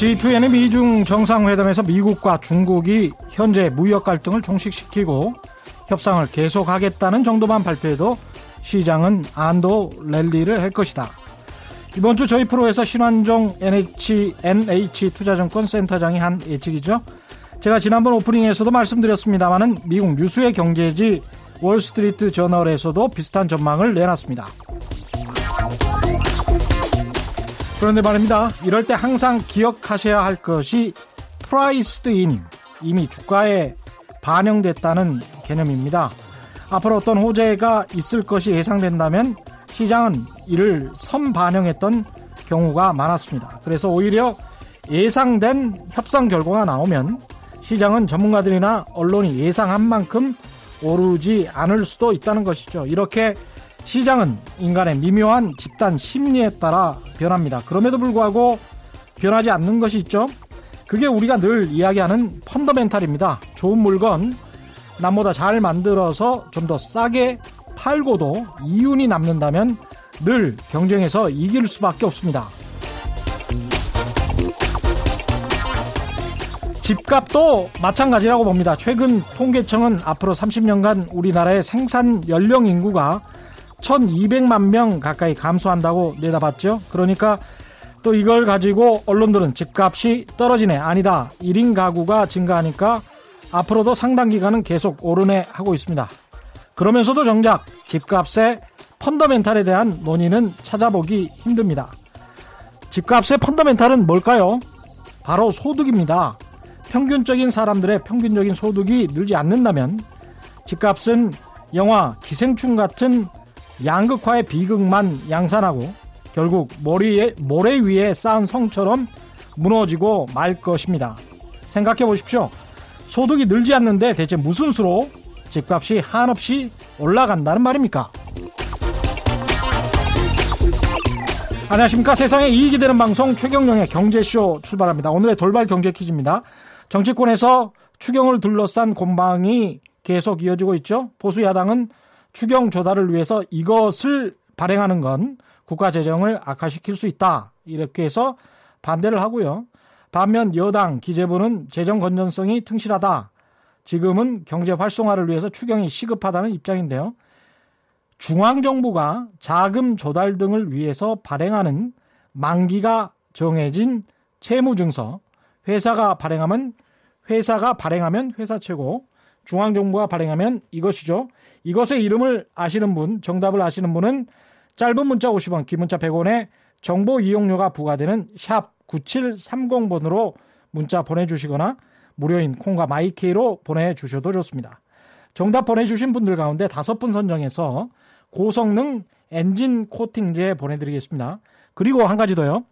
G2에는 미중 정상회담에서 미국과 중국이 현재 무역 갈등을 종식시키고 협상을 계속하겠다는 정도만 발표해도 시장은 안도 랠리를 할 것이다. 이번 주 저희 프로에서 신환종 NH, NH 투자증권 센터장이 한 예측이죠. 제가 지난번 오프닝에서도 말씀드렸습니다만은 미국 뉴스의 경제지 월스트리트 저널에서도 비슷한 전망을 내놨습니다. 그런데 말입니다. 이럴 때 항상 기억하셔야 할 것이 priced in 이미 주가에 반영됐다는 개념입니다. 앞으로 어떤 호재가 있을 것이 예상된다면 시장은 이를 선반영했던 경우가 많았습니다. 그래서 오히려 예상된 협상 결과가 나오면 시장은 전문가들이나 언론이 예상한 만큼 오르지 않을 수도 있다는 것이죠. 이렇게 시장은 인간의 미묘한 집단 심리에 따라 변합니다. 그럼에도 불구하고 변하지 않는 것이 있죠. 그게 우리가 늘 이야기하는 펀더멘탈입니다. 좋은 물건 남보다 잘 만들어서 좀 더 싸게 팔고도 이윤이 남는다면 늘 경쟁에서 이길 수밖에 없습니다. 집값도 마찬가지라고 봅니다. 최근 통계청은 앞으로 30년간 우리나라의 생산 연령 인구가 1200만 명 가까이 감소한다고 내다봤죠. 그러니까 또 이걸 가지고 언론들은 집값이 떨어지네. 아니다. 1인 가구가 증가하니까 앞으로도 상당 기간은 계속 오르네 하고 있습니다. 그러면서도 정작 집값의 펀더멘탈에 대한 논의는 찾아보기 힘듭니다. 집값의 펀더멘탈은 뭘까요? 바로 소득입니다. 평균적인 사람들의 평균적인 소득이 늘지 않는다면 집값은 영화 기생충 같은 양극화의 비극만 양산하고 결국 머리에, 모래 위에 쌓은 성처럼 무너지고 말 것입니다. 생각해 보십시오. 소득이 늘지 않는데 대체 무슨 수로 집값이 한없이 올라간다는 말입니까? 안녕하십니까. 세상에 이익이 되는 방송 최경령의 경제쇼 출발합니다. 오늘의 돌발 경제 퀴즈입니다. 정치권에서 추경을 둘러싼 공방이 계속 이어지고 있죠. 보수 야당은 추경 조달을 위해서 이것을 발행하는 건 국가 재정을 악화시킬 수 있다. 이렇게 해서 반대를 하고요. 반면 여당 기재부는 재정 건전성이 튼실하다. 지금은 경제 활성화를 위해서 추경이 시급하다는 입장인데요. 중앙정부가 자금 조달 등을 위해서 발행하는 만기가 정해진 채무증서, 회사가 발행하면 회사가 발행하면 회사채고 중앙정부가 발행하면 이것이죠. 이것의 이름을 아시는 분, 정답을 아시는 분은 짧은 문자 50원, 긴 문자 100원에 정보 이용료가 부과되는 샵 9730번으로 문자 보내주시거나 무료인 콩과 마이케이로 보내주셔도 좋습니다. 정답 보내주신 분들 가운데 다섯 분 선정해서 고성능 엔진 코팅제 보내드리겠습니다. 그리고 한 가지 더요.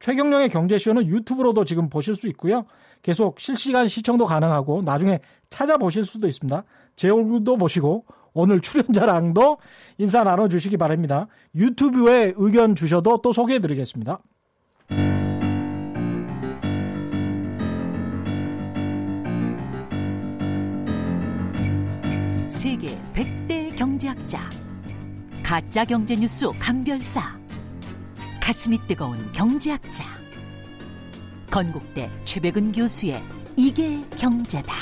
최경령의 경제쇼는 유튜브로도 지금 보실 수 있고요. 계속 실시간 시청도 가능하고 나중에 찾아보실 수도 있습니다. 제 얼굴도 보시고 오늘 출연자랑도 인사 나눠주시기 바랍니다. 유튜브에 의견 주셔도 또 소개해드리겠습니다. 세계 100대 경제학자 가짜 경제 뉴스 감별사 가슴이 뜨거운 경제학자 건국대 최백은 교수의 이게 경제다.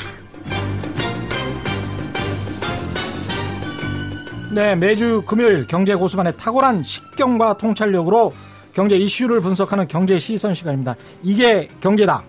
네, 매주 금요일 경제 고수만의 탁월한 식경과 통찰력으로 경제 이슈를 분석하는 경제 시선 시간입니다. 이게 경제다.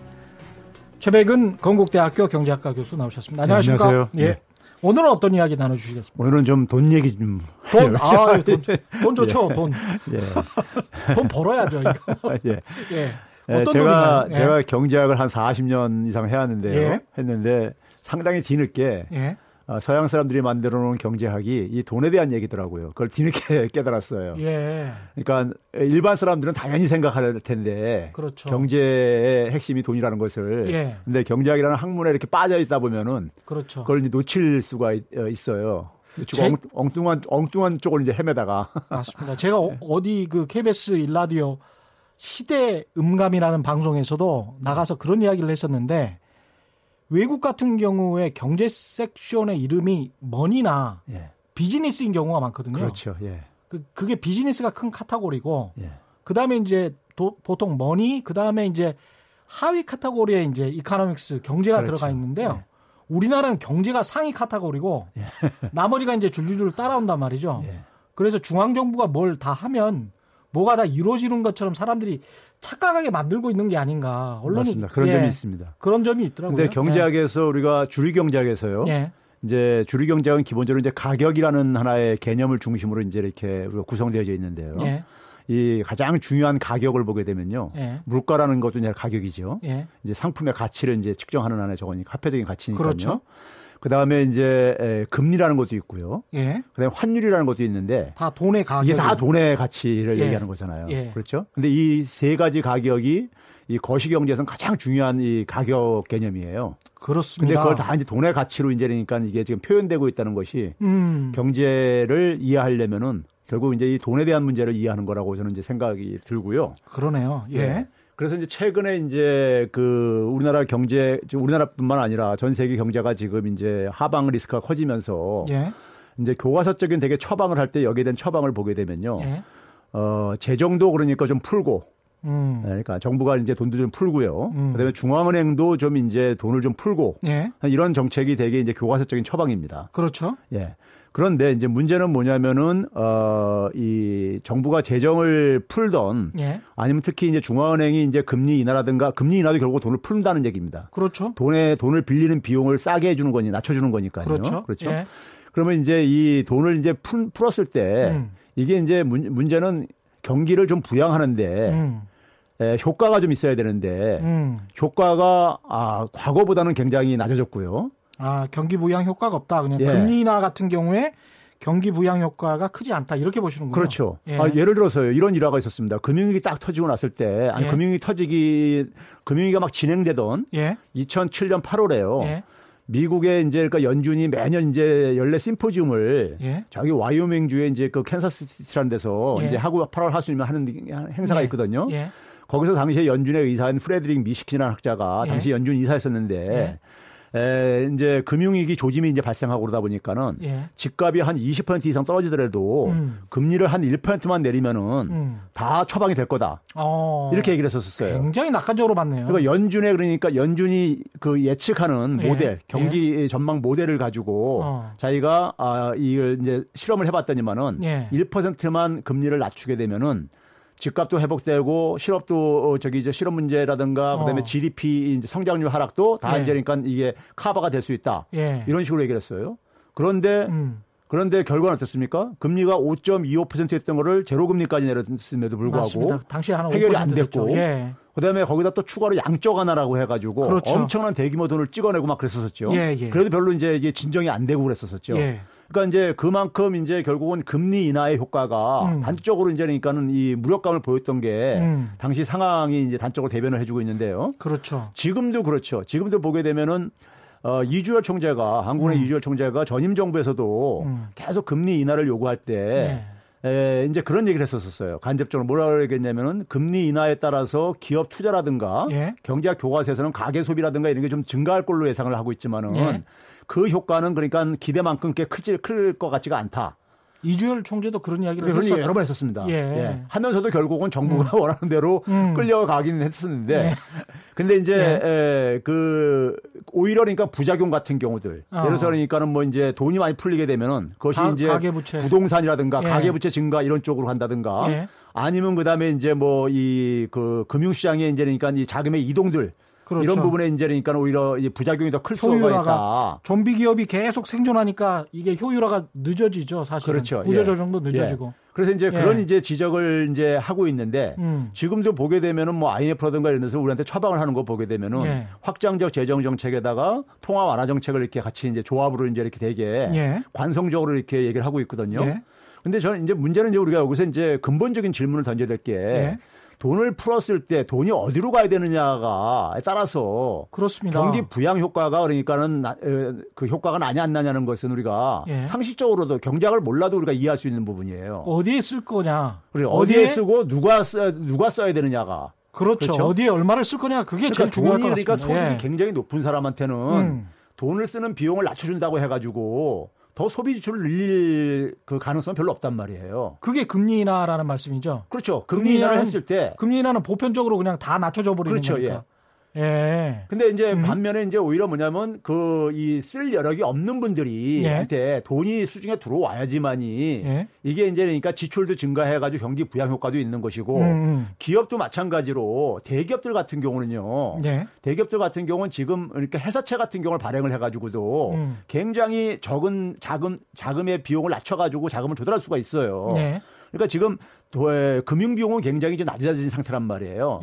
최백은 건국대학교 경제학과 교수 나오셨습니다. 안녕하십니까? 네, 안녕하세요. 예. 네. 오늘은 어떤 이야기 나눠주시겠습니까? 오늘은 좀 돈 얘기 좀. 돈, 아, 돈, 돈 좋죠, 돈. 예. 돈 벌어야죠, 이거. 예. 예. 예, 어떤 제가? 예. 제가 경제학을 한 40년 이상 해왔는데요. 예. 했는데 상당히 뒤늦게 예. 어, 서양 사람들이 만들어 놓은 경제학이 이 돈에 대한 얘기더라고요. 그걸 뒤늦게 깨달았어요. 예. 그러니까 일반 사람들은 당연히 생각할 텐데 그렇죠. 경제의 핵심이 돈이라는 것을 예. 근데 경제학이라는 학문에 이렇게 빠져 있다 보면은 그렇죠. 그걸 놓칠 수가 있, 어, 있어요. 제- 엉, 엉뚱한 엉뚱한 쪽을 이제 헤매다가 맞습니다. 제가 어, 어디 그 KBS 일라디오 시대 공감이라는 방송에서도 나가서 그런 이야기를 했었는데 외국 같은 경우에 경제 섹션의 이름이 money나 예. 비즈니스인 경우가 많거든요. 그렇죠. 예. 그, 그게 비즈니스가 큰 카테고리고 예. 그다음에 이제 도, 보통 money 그다음에 이제 하위 카테고리에 이제 economics 경제가 그렇죠. 들어가 있는데요. 예. 우리나라는 경제가 상위 카테고리고 나머지가 이제 줄줄줄 따라온단 말이죠. 예. 그래서 중앙 정부가 뭘 다 하면 뭐가 다 이루어지는 것처럼 사람들이 착각하게 만들고 있는 게 아닌가. 언론이 맞습니다. 그런 예, 점이 있습니다. 그런 점이 있더라고요. 근데 경제학에서 우리가 주류 경제학에서요. 예. 이제 주류 경제학은 기본적으로 이제 가격이라는 하나의 개념을 중심으로 이제 이렇게 구성되어져 있는데요. 예. 이 가장 중요한 가격을 보게 되면요. 예. 물가라는 것도 이제 가격이죠. 예. 이제 상품의 가치를 이제 측정하는 하나의 저거니까 화폐적인 가치니까요. 그렇죠. 그 다음에 이제 에, 금리라는 것도 있고요. 예. 그 다음에 환율이라는 것도 있는데 다 돈의 가격. 이게 다 돈의 가치를 예. 얘기하는 거잖아요. 예. 그렇죠? 근데 이 세 가지 가격이 이 거시경제에서는 가장 중요한 이 가격 개념이에요. 근데 그렇습니다. 그걸 다 이제 돈의 가치로 이제 그러니까 이게 지금 표현되고 있다는 것이 음. 경제를 이해하려면은 결국 이제 이 돈에 대한 문제를 이해하는 거라고 저는 이제 생각이 들고요. 그러네요. 예. 그래서 이제 최근에 이제 그 우리나라 경제, 우리나라뿐만 아니라 전 세계 경제가 지금 이제 하방 리스크가 커지면서 예. 이제 교과서적인 되게 처방을 할 때 여기에 대한 처방을 보게 되면요. 예. 어, 재정도 그러니까 좀 풀고 음. 그러니까 정부가 이제 돈도 좀 풀고요. 음. 그다음에 중앙은행도 좀 이제 돈을 좀 풀고 예. 이런 정책이 되게 이제 교과서적인 처방입니다. 그렇죠. 예. 그런데 이제 문제는 뭐냐면은 어이 정부가 재정을 풀던 예. 아니면 특히 이제 중앙은행이 이제 금리 인하라든가 금리 인하도 결국 돈을 푼다는 얘기입니다. 그렇죠. 돈에 돈을 빌리는 비용을 싸게 해주는 거니 낮춰주는 거니까요. 그렇죠. 그렇죠. 예. 그러면 이제 이 돈을 이제 풀, 풀었을 때 음. 이게 이제 문, 문제는 경기를 좀 부양하는데 음. 에, 효과가 좀 있어야 되는데 음. 효과가 아 과거보다는 굉장히 낮아졌고요. 아, 경기 부양 효과가 없다. 그냥 예. 금리 인하 같은 경우에 경기 부양 효과가 크지 않다. 이렇게 보시는군요. 그렇죠. 예. 아, 예를 들어서요. 이런 일화가 있었습니다. 금융위기 딱 터지고 났을 때, 아니, 예. 금융위기 터지기, 금융위기가 막 진행되던 예. 2007년 8월에요. 예. 미국의 이제 그러니까 연준이 매년 이제 연례 심포지움을 예. 자기 와이오밍 주에 이제 그 캔사스시티라는 데서 예. 이제 하고 8월 하순이면 하는 행사가 예. 있거든요. 예. 거기서 당시에 연준의 이사인 프레드릭 미시킨이라는 학자가 예. 당시 연준 이사였었는데 에, 이제 금융위기 조짐이 이제 발생하고 그러다 보니까는 예. 집값이 한 20% 이상 떨어지더라도 음. 금리를 한 1%만 내리면은 음. 다 처방이 될 거다. 어. 이렇게 얘기를 했었어요. 굉장히 낙관적으로 봤네요. 그러니까 연준의 그러니까 연준이 그 예측하는 예. 모델, 경기 전망 모델을 가지고 어. 자기가 아 이걸 이제 실험을 해봤더니만은 예. 1%만 금리를 낮추게 되면은 집값도 회복되고 실업도 어, 저기 이제 실업 문제라든가 그다음에 어. GDP 이제 성장률 하락도 다 예. 이제 그러니까 이게 카바가 될 수 있다. 예. 이런 식으로 얘기를 했어요. 그런데 음. 그런데 결과는 어떻습니까? 금리가 5.25%였던 거를 제로 금리까지 내렸음에도 불구하고 해결이 5%안 됐고. 예. 그다음에 거기다 또 추가로 양적 완화라고 해가지고 그렇죠. 엄청난 대규모 돈을 찍어내고 막 그랬었죠. 예, 예. 그래도 별로 이제 진정이 안 되고 그랬었죠. 예. 그러니까 이제 그만큼 이제 결국은 금리 인하의 효과가 음. 단적으로 이제 그러니까는 이 무력감을 보였던 게 음. 당시 상황이 이제 단적으로 대변을 해주고 있는데요. 그렇죠. 지금도 그렇죠. 지금도 보게 되면은 어, 이주열 총재가 한국의 이주열 총재가 전임 정부에서도 음. 계속 금리 인하를 요구할 때 네. 에, 이제 그런 얘기를 했었어요. 간접적으로 뭐라 그러겠냐면은 금리 인하에 따라서 기업 투자라든가 예. 경제학 교과서에서는 가계 소비라든가 이런 게 좀 증가할 걸로 예상을 하고 있지만은 예. 그 효과는 그러니까 기대만큼 꽤 크지 클 것 같지가 않다. 이주열 총재도 그런 이야기를 그런 했었 여러 번 했었습니다. 예. 예. 하면서도 결국은 정부가 원하는 대로 음. 끌려가기는 했었는데, 네. 근데 이제 예. 에, 그 오히려 그러니까 부작용 같은 경우들, 어. 예를 들어서 그러니까는 뭐 이제 돈이 많이 풀리게 되면은 그것이 가- 이제 가계부채. 부동산이라든가 예. 가계부채 증가 이런 쪽으로 간다든가, 예. 아니면 그다음에 이제 뭐 이 그 금융시장에 이제 그러니까 이 자금의 이동들. 그렇죠. 이런 부분에 이제 그러니까 오히려 이 부작용이 더 클 수가 있다. 좀비 기업이 계속 생존하니까 이게 효율화가 늦어지죠, 사실은. 그렇죠. 구조조 정도 예. 늦어지고. 예. 그래서 이제 예. 그런 이제 지적을 이제 하고 있는데 음. 지금도 보게 되면은 뭐 IMF라든가 이런 데서 우리한테 처방을 하는 거 보게 되면은 예. 확장적 재정 정책에다가 통화 완화 정책을 이렇게 같이 이제 조합으로 이제 이렇게 되게 예. 관성적으로 이렇게 얘기를 하고 있거든요. 예. 근데 저는 이제 문제는 이제 우리가 여기서 이제 근본적인 질문을 던져야 될게 예. 돈을 풀었을 때 돈이 어디로 가야 되느냐가 따라서 그렇습니다. 경기 부양 효과가 그러니까는 그 효과가 나냐 안 나냐는 것은 우리가 예. 상식적으로도 경제학을 몰라도 우리가 이해할 수 있는 부분이에요. 어디에 쓸 거냐? 그래 어디에 쓰고 누가 써, 누가 써야 되느냐가 그렇죠. 그렇죠? 어디에 얼마를 쓸 거냐 그게 제일 그러니까 중요할 돈이 것 그러니까 같습니다. 소득이 예. 굉장히 높은 사람한테는 음. 돈을 쓰는 비용을 낮춰준다고 해가지고 더 소비 지출을 늘릴 그 가능성은 별로 없단 말이에요. 그게 금리 인하라는 말씀이죠. 그렇죠. 금리 인하를 했을 때 금리 인하는 보편적으로 그냥 다 낮춰져 버리는 그렇죠, 거니까. 예. 근데 이제 음. 반면에 이제 오히려 뭐냐면 그 이 쓸 여력이 없는 분들이 예. 한테 돈이 수중에 들어와야지만이 예. 이게 이제 그러니까 지출도 증가해가지고 경기 부양 효과도 있는 것이고 음, 음. 기업도 마찬가지로 대기업들 같은 경우는요. 예. 대기업들 같은 경우는 지금 그러니까 회사채 같은 경우를 발행을 해가지고도 음. 굉장히 적은 자금 자금의 비용을 낮춰가지고 자금을 조달할 수가 있어요. 예. 그러니까 지금 도- 에, 금융 비용은 굉장히 좀 낮아진 상태란 말이에요.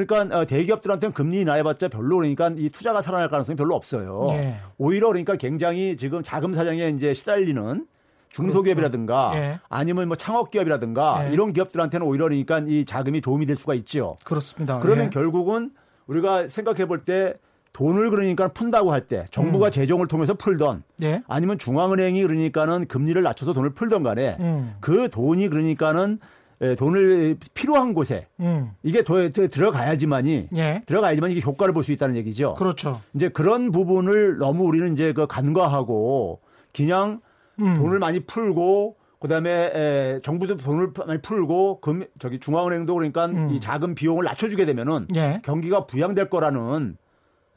예. 그러니까 어, 대기업들한테는 금리 인하해봤자 별로 그러니까 이 투자가 살아날 가능성이 별로 없어요. 예. 오히려 그러니까 굉장히 지금 자금 사정에 이제 시달리는 중소기업이라든가 그렇죠. 예. 아니면 뭐 창업기업이라든가 예. 이런 기업들한테는 오히려 그러니까 이 자금이 도움이 될 수가 있죠. 그렇습니다. 그러면 예. 결국은 우리가 생각해 볼 때 돈을 그러니까 푼다고 할 때 정부가 음. 재정을 통해서 풀던 예. 아니면 중앙은행이 그러니까는 금리를 낮춰서 돈을 풀던 간에 음. 그 돈이 그러니까는 에, 돈을 필요한 곳에 음. 이게 더, 더 들어가야지만이 예. 들어가야지만 이게 효과를 볼 수 있다는 얘기죠. 그렇죠. 이제 그런 부분을 너무 우리는 이제 그 간과하고 그냥 음. 돈을 많이 풀고 그다음에 에, 정부도 돈을 많이 풀고 금 저기 중앙은행도 그러니까 음. 이 자금 비용을 낮춰주게 되면은 예. 경기가 부양될 거라는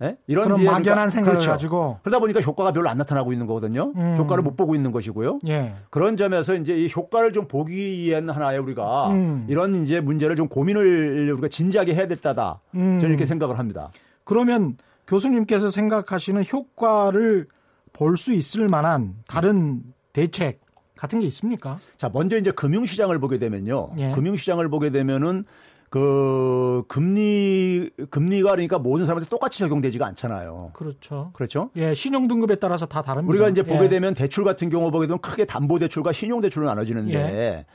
예? 이런 그런 이제 막연한 생각을 그렇죠. 가지고 그러다 보니까 효과가 별로 안 나타나고 있는 거거든요. 음. 효과를 못 보고 있는 것이고요. 예. 그런 점에서 이제 이 효과를 좀 보기 위한 하나의 우리가 음. 이런 이제 문제를 좀 고민을 우리가 진지하게 해야 됐다다. 음. 저는 이렇게 생각을 합니다. 그러면 교수님께서 생각하시는 효과를 볼 수 있을 만한 다른 대책 같은 게 있습니까? 자, 먼저 이제 금융시장을 보게 되면요. 예. 금융시장을 보게 되면은 그 금리 금리가 그러니까 모든 사람한테 똑같이 적용되지가 않잖아요. 그렇죠. 그렇죠? 예, 신용 등급에 따라서 다 다릅니다. 우리가 이제 예. 보게 되면 대출 같은 경우 보게 되면 크게 담보 대출과 신용 대출로 나눠지는데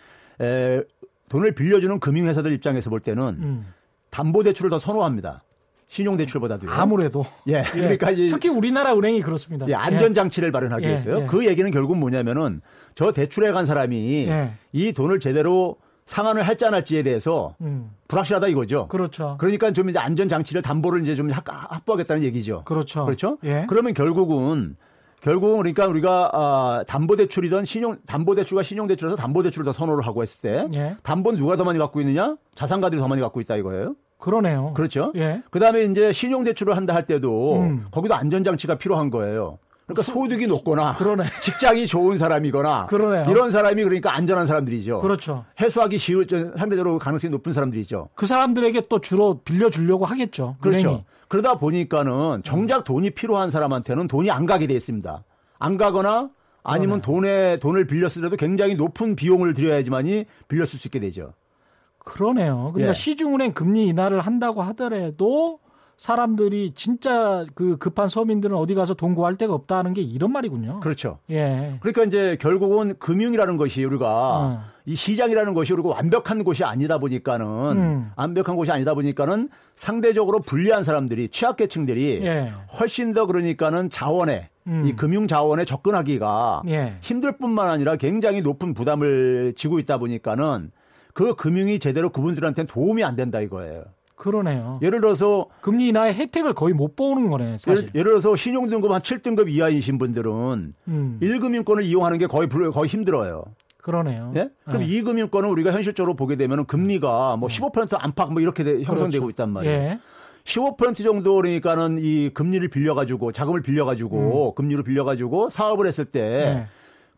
에, 돈을 빌려주는 금융회사들 입장에서 볼 때는 음. 담보 대출을 더 선호합니다. 신용 대출보다도요. 아무래도 예, 그러니까 이 특히 우리나라 은행이 그렇습니다. 예, 안전 장치를 마련하기 예, 위해서요. 예. 그 얘기는 결국 뭐냐면은 저 대출해 간 사람이 예. 이 돈을 제대로 상환을 할지 안 할지에 대해서 음, 불확실하다 이거죠. 그렇죠. 그러니까 좀 이제 안전 장치를 담보를 이제 좀 확- 확보하겠다는 얘기죠. 그렇죠. 그렇죠? 예. 그러면 결국은 결국은 그러니까 우리가 아, 담보 대출이던 신용 담보 대출과 신용 대출에서 담보 대출을 더 선호를 하고 했을 때 예. 담보는 누가 더 많이 갖고 있느냐? 자산가들이 더 많이 갖고 있다 이거예요. 그러네요. 그렇죠? 예. 그다음에 이제 신용 대출을 한다 할 때도 음. 거기도 안전 장치가 필요한 거예요. 그러니까 소득이 높거나 그러네. 직장이 좋은 사람이거나 그러네요. 이런 사람이 그러니까 안전한 사람들이죠. 그렇죠. 해소하기 쉬울 상대적으로 가능성이 높은 사람들이죠. 그 사람들에게 또 주로 빌려주려고 하겠죠. 그렇죠. 은행이. 그러다 보니까는 정작 돈이 필요한 사람한테는 돈이 안 가게 돼 있습니다. 안 가거나 아니면 돈에 돈을 빌렸을 때도 굉장히 높은 비용을 들여야지만이 빌렸을 수 있게 되죠. 그러네요. 그러니까 예. 시중은행 금리 인하를 한다고 하더라도 사람들이 진짜 그 급한 서민들은 어디 가서 돈 구할 데가 없다는 게 이런 말이군요. 그렇죠. 예. 그러니까 이제 결국은 금융이라는 것이 우리가 어. 이 시장이라는 것이 우리가 완벽한 곳이 아니다 보니까는 음. 완벽한 곳이 아니다 보니까는 상대적으로 불리한 사람들이 취약계층들이 예. 훨씬 더 그러니까는 자원에 음. 이 금융 자원에 접근하기가 예. 힘들 뿐만 아니라 굉장히 높은 부담을 지고 있다 보니까는 그 금융이 제대로 그분들한테는 도움이 안 된다 이거예요. 그러네요. 예를 들어서 금리 인하의 혜택을 거의 못 보는 거네, 사실. 예를, 예를 들어서 신용등급 한 7등급 이하이신 분들은 음. 1금융권을 이용하는 게 거의 불- 거의 힘들어요. 그러네요. 예? 그럼 예. 이 금융권은 우리가 현실적으로 보게 되면 금리가 뭐 15% 안팎 뭐 이렇게 돼- 형성되고 그렇죠. 있단 말이에요. 예. 15% 정도 그러니까는 이 금리를 빌려가지고 자금을 빌려가지고 금리로 빌려가지고 사업을 했을 때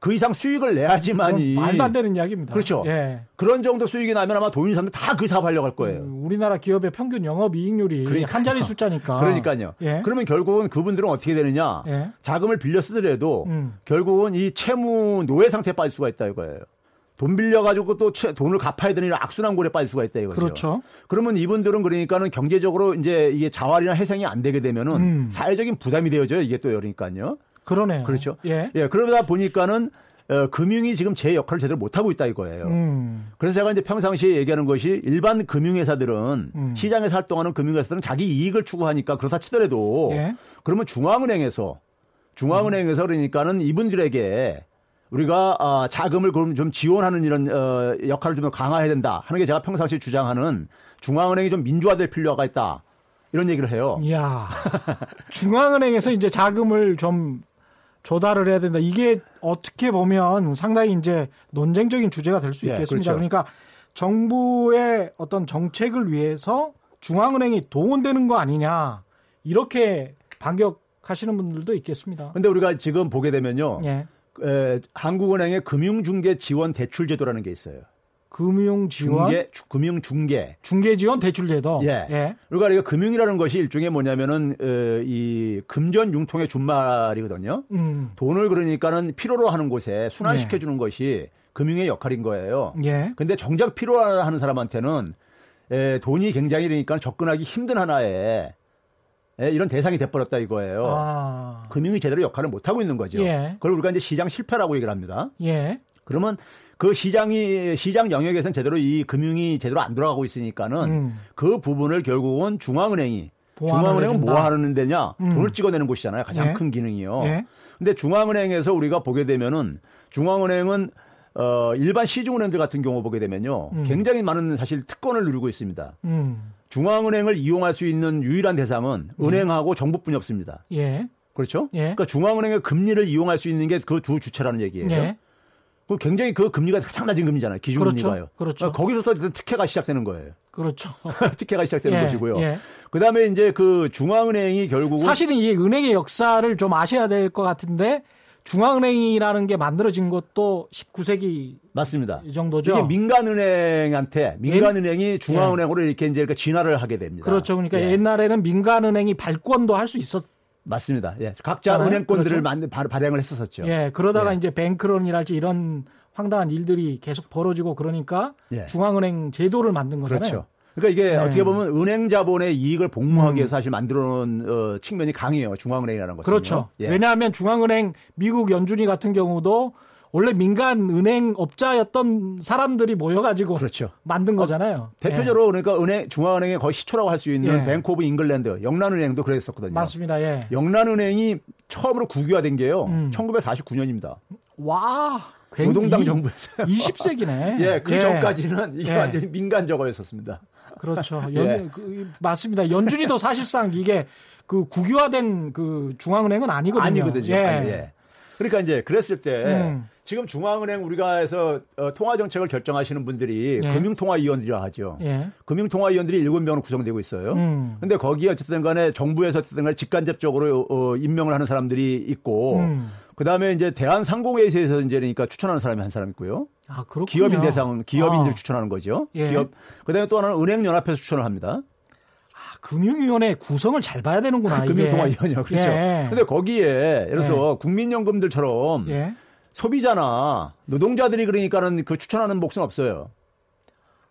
그 예. 이상 수익을 내야지만이 말도 안 되는 이야기입니다. 그렇죠. 예. 그런 정도 수익이 나면 아마 돈 있는 사람들 다 그 사업 하려고 할 거예요. 음, 우리나라 기업의 평균 영업 이익률이 그러니까요. 한 자리 숫자니까. 그러니까요. 예. 그러면 결국은 그분들은 어떻게 되느냐? 예. 자금을 빌려 쓰더라도 음. 결국은 이 채무 노예 상태에 빠질 수가 있다 이거예요. 돈 빌려가지고 또 채- 돈을 갚아야 되는 이런 악순환골에 빠질 수가 있다 이거죠. 그렇죠. 그러면 이분들은 그러니까는 경제적으로 이제 이게 자활이나 회생이 안 되게 되면은 음. 사회적인 부담이 되어져요. 이게 또 그러니까요. 그러네요. 그렇죠. 예. 그러다 보니까는 어, 금융이 지금 제 역할을 제대로 못하고 있다 이거예요. 음. 그래서 제가 이제 평상시에 얘기하는 것이 일반 금융회사들은 음. 시장에서 활동하는 금융회사들은 자기 이익을 추구하니까 그렇다 치더라도 예. 그러면 중앙은행에서 중앙은행에서 그러니까는 이분들에게 우리가 아, 자금을 그럼 좀 지원하는 이런 어, 역할을 좀더 강화해야 된다 하는 게 제가 평상시에 주장하는 중앙은행이 좀 민주화될 필요가 있다 이런 얘기를 해요. 이야. 중앙은행에서 이제 자금을 좀 조달을 해야 된다. 이게 어떻게 보면 상당히 이제 논쟁적인 주제가 될수 예, 있겠습니다. 그렇죠. 그러니까 정부의 어떤 정책을 위해서 중앙은행이 동원되는 거 아니냐. 이렇게 반격하시는 분들도 있겠습니다. 근데 우리가 지금 보게 되면요. 예. 에, 한국은행의 금융중개 지원 대출 제도라는 게 있어요. 금융 지원, 중개, 주- 금융중개. 중개 지원 대출 제도. 예. 예. 그러니까 이거 금융이라는 것이 일종의 뭐냐면은 어, 이 금전 융통의 준말이거든요. 음. 돈을 그러니까는 필요로 하는 곳에 순환시켜 주는 것이 금융의 역할인 거예요. 예. 근데 정작 필요하는 사람한테는 에, 돈이 굉장히 그러니까 접근하기 힘든 하나의 에, 이런 대상이 돼버렸다 이거예요. 아. 금융이 제대로 역할을 못 하고 있는 거죠. 예. 그걸 우리가 이제 시장 실패라고 얘기를 합니다. 예. 그러면 그 시장이 시장 영역에서는 제대로 이 금융이 제대로 안 돌아가고 있으니까는 음. 그 부분을 결국은 중앙은행이 중앙은행은 뭐. 하는 데냐 음. 돈을 찍어내는 곳이잖아요 가장 예. 큰 기능이요. 예. 근데 중앙은행에서 우리가 보게 되면은 중앙은행은 어 일반 시중은행들 같은 경우 보게 되면요 음. 굉장히 많은 사실 특권을 누리고 있습니다. 음. 중앙은행을 이용할 수 있는 유일한 대상은 은행하고 정부뿐이 없습니다. 예. 그렇죠? 예. 그러니까 중앙은행의 금리를 이용할 수 있는 게 그 두 주체라는 얘기예요. 예. 그 굉장히 그 금리가 가장 낮은 금리잖아요. 기준금리가요. 그렇죠. 그렇죠. 거기서부터 일단 특혜가 시작되는 거예요. 그렇죠. 특혜가 시작되는 예, 것이고요. 예. 그다음에 이제 그 중앙은행이 결국은 사실은 이 은행의 역사를 좀 아셔야 될 것 같은데 중앙은행이라는 게 만들어진 것도 19세기 맞습니다. 이 정도죠. 이게 민간은행한테 민간은행이 중앙은행으로 이렇게 이제 그 진화를 하게 됩니다. 그렇죠. 그러니까 예, 옛날에는 민간은행이 발권도 할 수 있었. 맞습니다. 예. 각자 잖아요. 은행권들을 그렇죠. 만 발- 발행을 했었었죠. 예. 그러다가 예. 이제 뱅크런이랄지 이런 황당한 일들이 계속 벌어지고 그러니까 예. 중앙은행 제도를 만든 거잖아요. 그렇죠. 그러니까 이게 네. 어떻게 보면 은행 자본의 이익을 복무하기 음. 위해서 사실 만들어 놓은 어, 측면이 강해요. 중앙은행이라는 것은. 그렇죠. 예. 왜냐하면 중앙은행 미국 연준이 같은 경우도 원래 민간 은행 업자였던 사람들이 모여가지고 그렇죠. 만든 거잖아요. 대표적으로 그러니까 은행 중앙은행의 거의 시초라고 할 수 있는 예. Bank of England 영란은행도 그랬었거든요. 예. 맞습니다. 예. 영란은행이 처음으로 국유화된 게요. 음. 1949년입니다. 와. 노동당 이- 정부에서요. 20세기네. 예, 그 전까지는 이게 예. 완전히 민간 저거였었습니다. 그렇죠. 연, 예. 그, 맞습니다. 연준이도 사실상 이게 그 국유화된 그 중앙은행은 아니거든요. 아니거든요. 예. 아니, 예. 그러니까 이제 그랬을 때 음. 지금 중앙은행 우리가 해서 어, 통화 정책을 결정하시는 분들이 예. 금융통화위원들이라 하죠. 예. 금융통화위원들이 일곱 명으로 구성되고 있어요. 음. 근데 거기에 어쨌든 간에 정부에서 어쨌든 간에 직간접적으로 어, 임명을 하는 사람들이 있고 음. 그다음에 이제 대한 상공회의소에서 이제 그러니까 추천하는 사람이 한 사람 있고요. 아, 그렇군요. 기업인 대상은 기업인들 아, 추천하는 거죠. 예. 기업. 그다음에 또 하나는 은행 연합회에서 추천을 합니다. 아, 금융위원회 구성을 잘 봐야 되는구나. 이게. 금융통화위원이요. 그렇죠. 예. 근데 거기에 예를 들어서 국민연금들처럼 예. 소비자나 노동자들이 그러니까는 그 추천하는 몫은 없어요.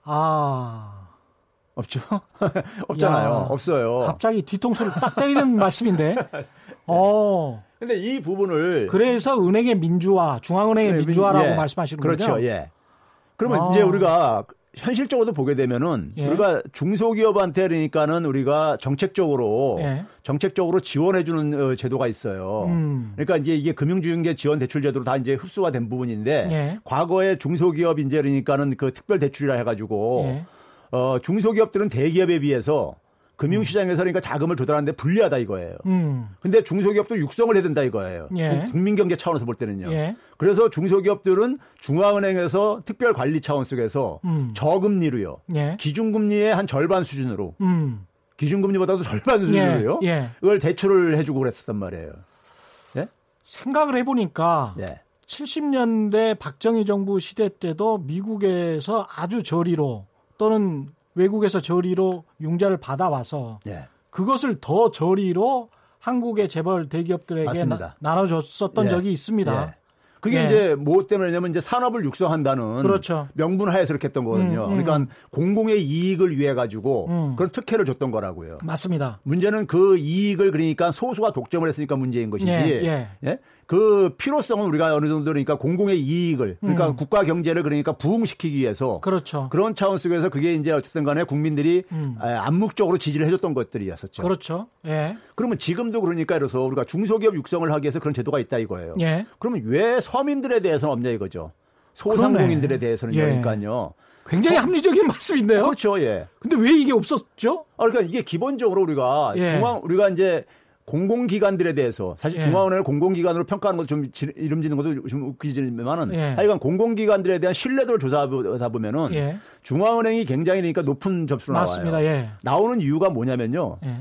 아. 없죠? 없잖아요. 야. 없어요. 갑자기 뒤통수를 딱 때리는 말씀인데. 어. 근데 이 부분을 그래서 은행의 민주화, 중앙은행의 네, 민주화라고 예. 말씀하시는 그렇죠. 거죠? 예. 그러면 아. 이제 우리가 현실적으로도 보게 되면은 예. 우리가 중소기업한테 그러니까는 우리가 정책적으로 예. 정책적으로 지원해 주는 어, 제도가 있어요. 음. 그러니까 이제 이게 금융주융계 지원 대출 제도로 다 이제 흡수가 된 부분인데 예. 과거에 중소기업 이제 그러니까는 그 특별 대출이라 해 가지고 예. 어, 중소기업들은 대기업에 비해서 금융시장에서 그러니까 자금을 조달하는데 불리하다 이거예요. 음. 근데 중소기업도 육성을 해야 된다 이거예요. 예. 국- 국민경제 차원에서 볼 때는요. 예. 그래서 중소기업들은 중앙은행에서 특별 관리 차원 속에서 음. 저금리로요. 예. 기준금리의 한 절반 수준으로 음. 기준금리보다도 절반 수준으로요. 예. 예. 그걸 대출을 해주고 그랬었단 말이에요. 예? 생각을 해보니까 예. 70년대 박정희 정부 시대 때도 미국에서 아주 저리로 또는 외국에서 저리로 융자를 받아와서 예. 그것을 더 저리로 한국의 재벌 대기업들에게 맞습니다. 나, 눠줬었던 예. 적이 있습니다. 예. 그게 예. 이제 뭐 때문에냐면 이제 산업을 육성한다는 그렇죠. 명분 하에서 그렇게 했던 거거든요. 음, 음. 그러니까 공공의 이익을 위해 가지고 음. 그런 특혜를 줬던 거라고요. 맞습니다. 문제는 그 이익을 그러니까 소수가 독점을 했으니까 문제인 것이지. 예, 예. 그 필요성은 우리가 어느 정도 그러니까 공공의 이익을 그러니까 음. 국가 경제를 그러니까 부흥시키기 위해서 그렇죠. 그런 차원 속에서 그게 이제 어쨌든 간에 국민들이 음. 에, 암묵적으로 지지를 해줬던 것들이었었죠. 그렇죠. 예. 그러면 지금도 그러니까 이래서 우리가 중소기업 육성을 하기 위해서 그런 제도가 있다 이거예요. 예. 그러면 왜 서민들에 대해서는 없냐 이거죠. 소상공인들에 대해서는 예. 그러니까요. 굉장히 합리적인 말씀인데요. 그렇죠, 예. 근데 왜 이게 없었죠? 아, 그러니까 이게 기본적으로 우리가 예. 중앙 우리가 이제 공공기관들에 대해서 사실 예. 중앙은행을 공공기관으로 평가하는 것도 좀 지- 이름 짓는 것도 좀 웃기지만은 예. 하여간 공공기관들에 대한 신뢰도를 조사하다 보면은 예. 중앙은행이 굉장히 그러니까 높은 점수로 맞습니다. 나와요. 예. 나오는 이유가 뭐냐면요. 예.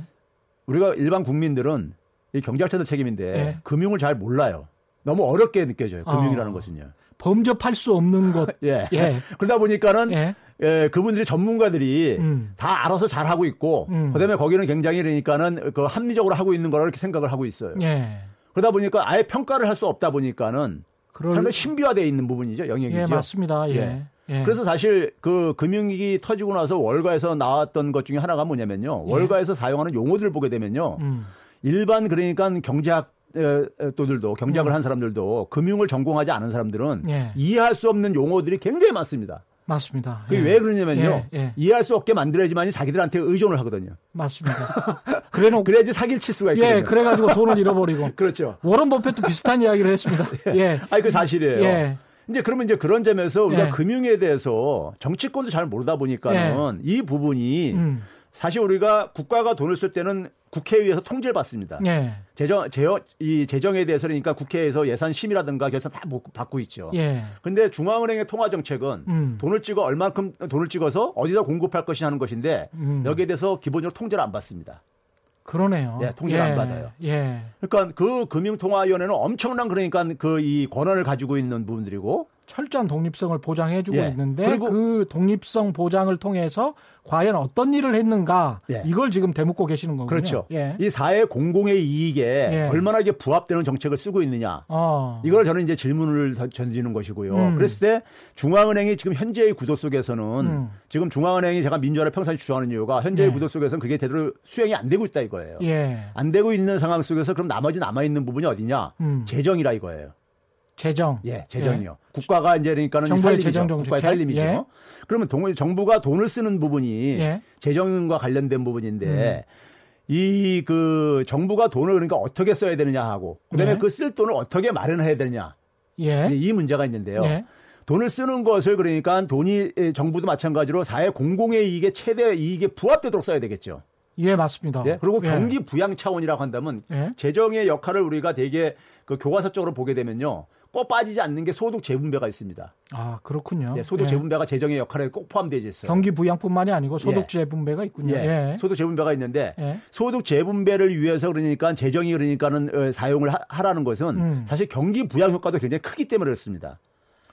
우리가 일반 국민들은 이 경제학자들 책임인데 예. 금융을 잘 몰라요. 너무 어렵게 느껴져요. 금융이라는 어. 것은요. 범접할 수 없는 것. 예. 예. 그러다 보니까는 예. 예, 그분들이 전문가들이 음. 다 알아서 잘 하고 있고 음. 그다음에 거기는 굉장히 그러니까는 그 합리적으로 하고 있는 거라 이렇게 생각을 하고 있어요. 예. 그러다 보니까 아예 평가를 할 수 없다 보니까는 그럴 상당히 신비화되어 있는 부분이죠. 영역이죠. 예, 맞습니다. 예. 예. 예. 그래서 사실 그 금융위기 터지고 나서 월가에서 나왔던 것 중에 하나가 뭐냐면요. 예. 월가에서 사용하는 용어들을 보게 되면요. 음. 일반 그러니까 경제학 또들도 경제학을 음. 한 사람들도 금융을 전공하지 않은 사람들은 예. 이해할 수 없는 용어들이 굉장히 많습니다. 맞습니다. 그게 예. 왜 그러냐면요. 예, 예. 이해할 수 없게 만들어야지만이 자기들한테 의존을 하거든요. 맞습니다. 그래놓고 그래야지 사기를 칠 수가 있거든요. 예, 그래가지고 돈을 잃어버리고 그렇죠. 워런 버핏도 비슷한 이야기를 했습니다. 예. 아니 그 사실이에요. 예. 이제 그러면 이제 그런 점에서 우리가 예. 금융에 대해서 정치권도 잘 모르다 보니까는 이 부분이 음. 사실 우리가 국가가 돈을 쓸 때는 국회의회에서 통제를 받습니다. 예. 재정, 제어, 이 재정에 대해서 그러니까 국회에서 예산 심의라든가 결산 다 못- 받고 있죠. 예. 근데 중앙은행의 통화 정책은 음. 돈을 찍어 얼만큼 돈을 찍어서 어디다 공급할 것이냐 하는 것인데 음. 여기에 대해서 기본적으로 통제를 안 받습니다. 그러네요. 예, 통제를 안 받아요. 예. 그러니까 그 금융통화위원회는 엄청난 그러니까 그 이 권한을 가지고 있는 부분들이고 철저한 독립성을 보장해주고 예. 있는데 그리고- 그 독립성 보장을 통해서 과연 어떤 일을 했는가 예. 이걸 지금 대묻고 계시는 거군요. 그렇죠. 예. 이 사회 공공의 이익에 예. 얼마나 이게 부합되는 정책을 쓰고 있느냐. 어. 이걸 저는 이제 질문을 던- 던지는 것이고요. 음. 그랬을 때 중앙은행이 지금 현재의 구도 속에서는 음. 지금 중앙은행이 제가 민주화를 평상시 주장하는 이유가 현재의 예. 구도 속에서는 그게 제대로 수행이 안 되고 있다 이거예요. 예. 안 되고 있는 상황 속에서 그럼 나머지 남아 있는 부분이 어디냐? 음. 재정이라 이거예요. 재정. 예, 재정이요. 국가가 이제 그러니까는 정부의. 재정 정책. 국가의 살림이죠. 예. 그러면 동- 정부가 돈을 쓰는 부분이 예. 재정과 관련된 부분인데 음. 이그 정부가 돈을 그러니까 어떻게 써야 되느냐 하고 그다음에 예. 그쓸 돈을 어떻게 마련해야 되느냐 예. 이 문제가 있는데요. 예. 돈을 쓰는 것을 그러니까 돈이 에, 정부도 마찬가지로 사회 공공의 이익에 최대 이익에 부합되도록 써야 되겠죠. 예, 맞습니다. 예? 그리고 예. 경기 부양 차원이라고 한다면 예. 재정의 역할을 우리가 되게 그 교과서 적으로 보게 되면요. 꼭 빠지지 않는 게 소득 재분배가 있습니다. 아, 그렇군요. 예, 소득 예. 재분배가 재정의 역할에 꼭 포함되어 있어요. 경기 부양뿐만이 아니고 소득 예. 재분배가 있군요. 예, 예. 소득 재분배가 있는데 예. 소득 재분배를 위해서 그러니까 재정이 그러니까는 어, 사용을 하- 하라는 것은 음. 사실 경기 부양 효과도 굉장히 크기 때문에 그렇습니다.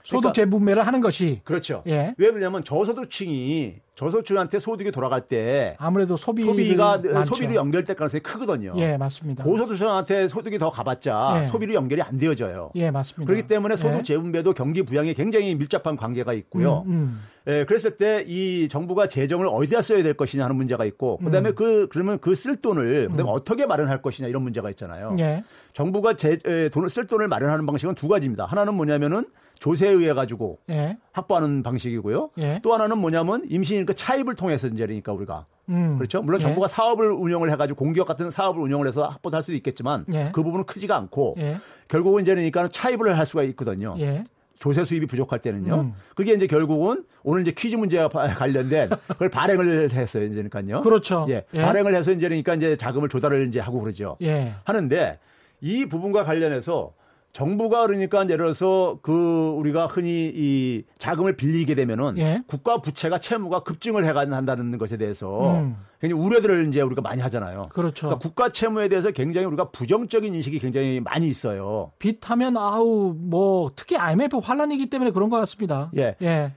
소득 그러니까- 재분배를 하는 것이 그렇죠. 예. 왜 그러냐면 저소득층이 저소득층한테 소득이 돌아갈 때 아무래도 소비 소비가 소비로 연결될 가능성이 크거든요. 예, 맞습니다. 고소득층한테 소득이 더 가봤자 예. 소비로 연결이 안 되어져요. 예, 맞습니다. 그렇기 때문에 소득 예. 재분배도 경기 부양에 굉장히 밀접한 관계가 있고요. 음, 음. 예, 그랬을 때 이 정부가 재정을 어디다 써야 될 것이냐 하는 문제가 있고, 그다음에 음. 그 그러면 그 쓸 돈을 그다음에 어떻게 마련할 것이냐 이런 문제가 있잖아요. 예. 정부가 제, 에, 돈을 쓸 돈을 마련하는 방식은 두 가지입니다. 하나는 뭐냐면은 조세에 의해 가지고 예. 확보하는 방식이고요. 예. 또 하나는 뭐냐면 그 차입을 통해서 이제 그러니까 우리가 음. 그렇죠. 물론 예. 정부가 사업을 운영을 해가지고 공기업 같은 사업을 운영을 해서 확보할 수도 있겠지만 예. 그 부분은 크지가 않고 예. 결국은 이제 그러니까 차입을 할 수가 있거든요. 예. 조세 수입이 부족할 때는요. 음. 그게 이제 결국은 오늘 이제 퀴즈 문제와 바- 관련된 그걸 발행을 했어요. 이제 그러니까요. 그렇죠. 예. 예. 발행을 해서 이제 그러니까 이제 자금을 조달을 이제 하고 그러죠. 예. 하는데 이 부분과 관련해서 정부가 그러니까 예를 들어서 그 우리가 흔히 이 자금을 빌리게 되면은 예. 국가 부채가 채무가 급증을 해간다는 것에 대해서 음. 굉장히 우려들을 이제 우리가 많이 하잖아요. 그렇죠. 그러니까 국가 채무에 대해서 굉장히 우리가 부정적인 인식이 굉장히 많이 있어요. 빚하면 아우 뭐 특히 IMF 환란이기 때문에 그런 것 같습니다. 예. 예.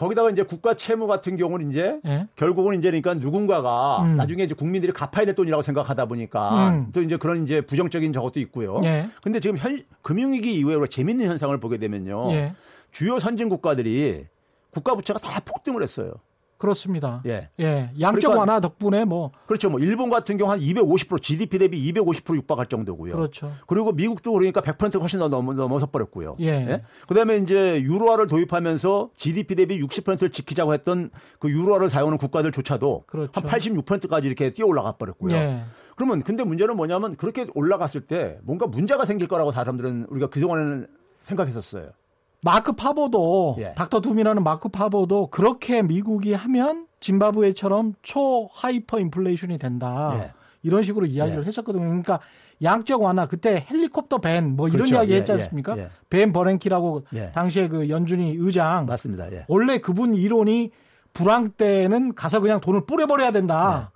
거기다가 이제 국가 채무 같은 경우는 이제 예. 결국은 이제 그러니까 누군가가 음. 나중에 이제 국민들이 갚아야 될 돈이라고 생각하다 보니까 음. 또 이제 그런 이제 부정적인 저것도 있고요. 예. 근데 지금 현 금융위기 이후에 재밌는 현상을 보게 되면요. 예. 주요 선진 국가들이 국가 부채가 다 폭등을 했어요. 그렇습니다. 예. 예. 양적 그러니까- 완화 덕분에 뭐 그렇죠. 뭐 일본 같은 경우 한 250% GDP 대비 250% 육박할 정도고요. 그렇죠. 그리고 미국도 그러니까 100% 훨씬 더 넘어, 넘어서 버렸고요. 예. 그다음에 이제 유로화를 도입하면서 GDP 대비 60%를 지키자고 했던 그 유로화를 사용하는 국가들조차도 그렇죠. 한 86%까지 이렇게 뛰어 올라가 버렸고요. 예. 그러면 근데 문제는 뭐냐면 그렇게 올라갔을 때 뭔가 문제가 생길 거라고 사람들은 우리가 그동안에는 생각했었어요. 마크 파버도 예. Doctor Doom이라는 마크 파버도 그렇게 미국이 하면 짐바브웨처럼 초 하이퍼 인플레이션이 된다. 예. 이런 식으로 이야기를 예. 했었거든요. 그러니까 양적 완화 그때 헬리콥터 밴 뭐 이런 그렇죠. 이야기 예, 했지 예, 않습니까? 예. 벤 버랭키라고 예. 당시에 그 연준이 의장 맞습니다. 예. 원래 그분 이론이 불황 때는 가서 그냥 돈을 뿌려버려야 된다.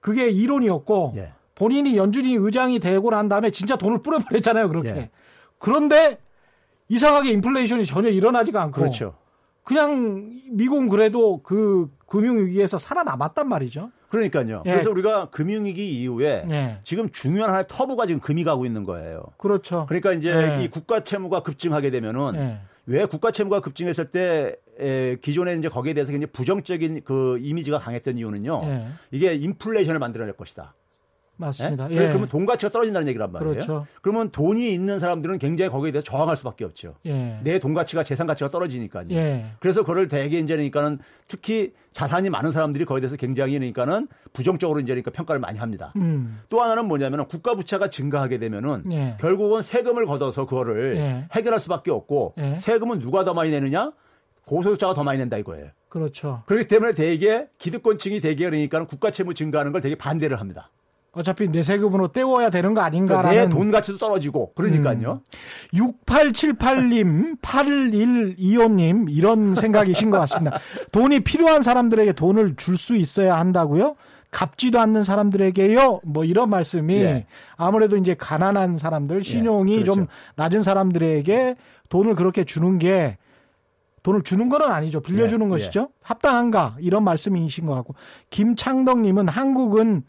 그게 이론이었고 예. 본인이 연준이 의장이 되고 난 다음에 진짜 돈을 뿌려버렸잖아요. 그렇게. 예. 그런데 이상하게 인플레이션이 전혀 일어나지가 않고 그렇죠. 그냥 미국은 그래도 그 금융위기에서 살아남았단 말이죠. 그러니까요. 예. 그래서 우리가 금융위기 이후에 예. 지금 중요한 하나의 터부가 지금 금이 가고 있는 거예요. 그렇죠. 그러니까 이제 예. 이 국가 채무가 급증하게 되면은 예. 왜 국가 채무가 급증했을 때 에, 기존에 이제 거기에 대해서 굉장히 부정적인 그 이미지가 강했던 이유는요. 예. 이게 인플레이션을 만들어낼 것이다. 맞습니다. 예? 예. 그러면 돈 가치가 떨어진다는 얘기란 말이에요. 그렇죠. 그러면 돈이 있는 사람들은 굉장히 거기에 대해서 저항할 수밖에 없죠. 예. 내돈 가치가 재산 가치가 떨어지니까요. 예. 그래서 그걸 대개 이제 그러니까는 특히 자산이 많은 사람들이 거기에 대해서 굉장히 그러니까는 부정적으로 이제 그러니까 평가를 많이 합니다. 음. 또 하나는 뭐냐면은 국가 부채가 증가하게 되면은 예. 결국은 세금을 걷어서 그거를 예. 해결할 수밖에 없고 예. 세금은 누가 더 많이 내느냐? 고소득자가 더 많이 낸다 이거예요. 그렇죠. 그렇기 때문에 대개 기득권층이 대개 그러니까 국가 채무 증가하는 걸 되게 반대를 합니다. 어차피 내 세금으로 때워야 되는 거 그러니까 아닌가라는 내돈 가치도 떨어지고 그러니까요. 6878님, 8125님, 이런 생각이신 것 같습니다. 돈이 필요한 사람들에게 돈을 줄 수 있어야 한다고요? 갚지도 않는 사람들에게요? 뭐 이런 말씀이 예. 아무래도 이제 가난한 사람들, 신용이 그렇죠. 좀 낮은 사람들에게 돈을 그렇게 주는 게 돈을 주는 건 아니죠. 빌려주는 예, 것이죠. 합당한가? 이런 말씀이신 것 같고. 김창덕님은 한국은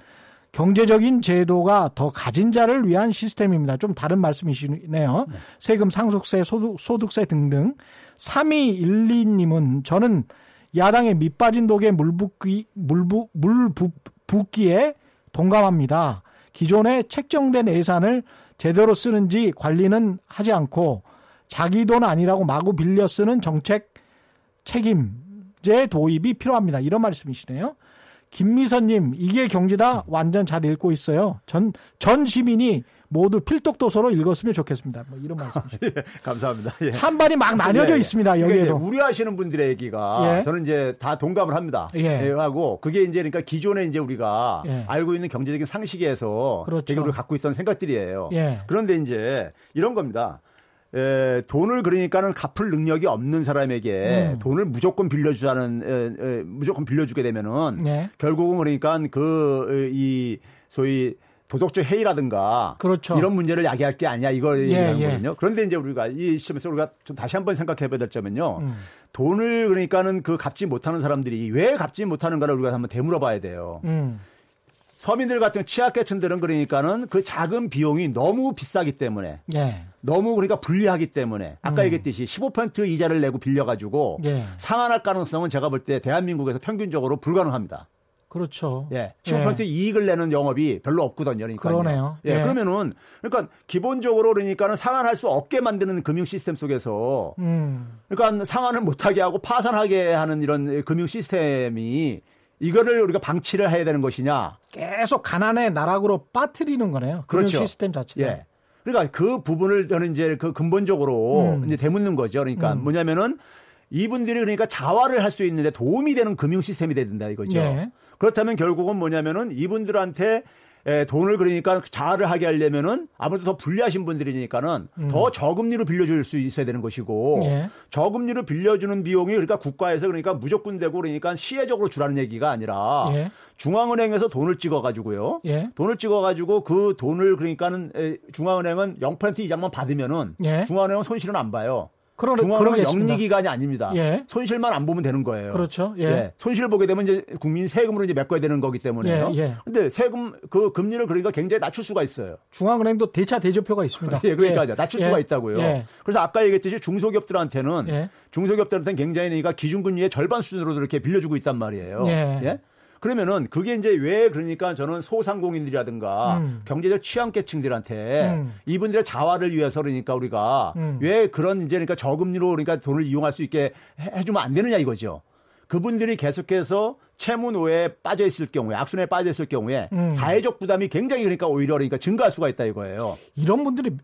경제적인 제도가 더 가진 자를 위한 시스템입니다. 좀 다른 말씀이시네요. 세금 상속세, 소득, 소득세 등등. 3212님은 저는 야당의 밑빠진 독에 물붓기, 물부, 물붓기에 동감합니다. 기존에 책정된 예산을 제대로 쓰는지 관리는 하지 않고 자기 돈 아니라고 마구 빌려 쓰는 정책 책임제 도입이 필요합니다. 이런 말씀이시네요. 김미선님, 이게 경제다 완전 잘 읽고 있어요. 전, 전 시민이 모두 필독도서로 읽었으면 좋겠습니다. 뭐 이런 말씀이시죠. 감사합니다. 예. 찬반이 막 나뉘어져 예, 예. 있습니다. 그러니까 여기에도. 우려하시는 분들의 얘기가 예. 저는 이제 다 동감을 합니다. 예. 하고 그게 이제 그러니까 기존에 이제 우리가 예. 알고 있는 경제적인 상식에서 그렇죠. 되게 우리가 갖고 있던 생각들이에요. 예. 그런데 이제 이런 겁니다. 에, 돈을 그러니까는 갚을 능력이 없는 사람에게 음. 돈을 무조건 빌려주자는 에, 에, 무조건 빌려주게 되면은 예. 결국은 그러니까 그 이 소위 도덕적 해이라든가 그렇죠. 이런 문제를 야기할 게 아니야 이걸 예, 얘기하는 예. 거거든요. 그런데 이제 우리가 이 시점에서 우리가 좀 다시 한번 생각해 봐야 될 점은요. 음. 돈을 그러니까는 그 갚지 못하는 사람들이 왜 갚지 못하는가를 우리가 한번 되물어 봐야 돼요. 음. 서민들 같은 취약계층들은 그러니까는 그 작은 비용이 너무 비싸기 때문에 예. 너무 그러니까 불리하기 때문에 아까 얘기했듯이 15% 이자를 내고 빌려가지고 음. 예. 상환할 가능성은 제가 볼 때 대한민국에서 평균적으로 불가능합니다. 그렇죠. 예. 15% 이익을 내는 영업이 별로 없거든요. 그러니까. 그러네요. 예. 예. 그러면은 그러니까 기본적으로 그러니까는 상환할 수 없게 만드는 금융 시스템 속에서 음. 그러니까 상환을 못하게 하고 파산하게 하는 이런 금융 시스템이 이거를 우리가 방치를 해야 되는 것이냐. 계속 가난의 나락으로 빠뜨리는 거네요. 그렇죠. 시스템 자체가. 예. 그러니까 그 부분을 저는 이제 그 근본적으로 음. 이제 되묻는 거죠. 그러니까 뭐냐면은 이분들이 그러니까 자활을 할 수 있는데 도움이 되는 금융 시스템이 돼야 된다 이거죠. 예. 그렇다면 결국은 뭐냐면은 이분들한테 에, 돈을 그러니까 자활을 하게 하려면은 아무래도 더 불리하신 분들이니까는 더 저금리로 빌려줄 수 있어야 되는 것이고 음. 예. 저금리로 빌려주는 비용이 그러니까 국가에서 그러니까 무조건 되고 그러니까 시혜적으로 주라는 얘기가 아니라 예. 중앙은행에서 돈을 찍어 가지고요. 예. 돈을 찍어 가지고 그 돈을 그러니까는 에, 중앙은행은 0% 이자만 받으면은 예. 중앙은행은 손실은 안 봐요. 그러, 중앙은행은 그러겠습니다. 영리 기관이 아닙니다. 예. 손실만 안 보면 되는 거예요. 그렇죠. 예. 손실 보게 되면 이제 국민 세금으로 이제 메꿔야 되는 거기 때문에요. 예, 예. 근데 세금 그 금리를 그러니까 굉장히 낮출 수가 있어요. 중앙은행도 대차 대조표가 있습니다. 예, 그러니까 낮출 예. 수가 있다고요. 예. 그래서 아까 얘기했듯이 중소기업들한테는 예. 중소기업들한테는 굉장히 그러니까 기준금리의 절반 수준으로 이렇게 빌려주고 있단 말이에요. 예. 그러면은 그게 이제 왜 그러니까 저는 소상공인들이라든가 음. 경제적 취약계층들한테 음. 이분들의 자활을 위해서 그러니까 우리가 음. 왜 그런 이제 그러니까 저금리로 그러니까 돈을 이용할 수 있게 해- 해주면 안 되느냐 이거죠. 그분들이 계속해서 채무 노예에 빠져 있을 경우에 악순환에 빠져 있을 경우에 음. 사회적 부담이 굉장히 그러니까 오히려 그러니까 증가할 수가 있다 이거예요. 이런 분들이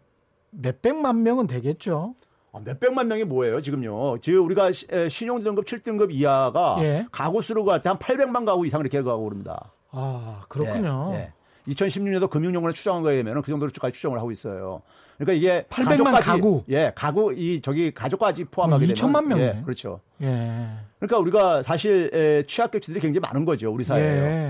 몇 백만 명은 되겠죠. 아, 몇백만 명이 뭐예요, 지금요? 지금 우리가 신용등급 7등급 이하가 예. 가구 수로가 할때한 800만 가구 이상 이렇게 가고 그럽니다. 아, 그렇군요. 예, 예. 2016년도 금융용어에 추정한 거에 의하면 그 정도로까지 추정을 하고 있어요. 그러니까 이게 800만 가족까지, 가구. 예, 가구 이 저기 가족까지 포함하게 뭐 되면 2천만 명이네. 예, 그렇죠. 예. 그러니까 우리가 사실 에, 취약계층들이 굉장히 많은 거죠, 우리 사회에.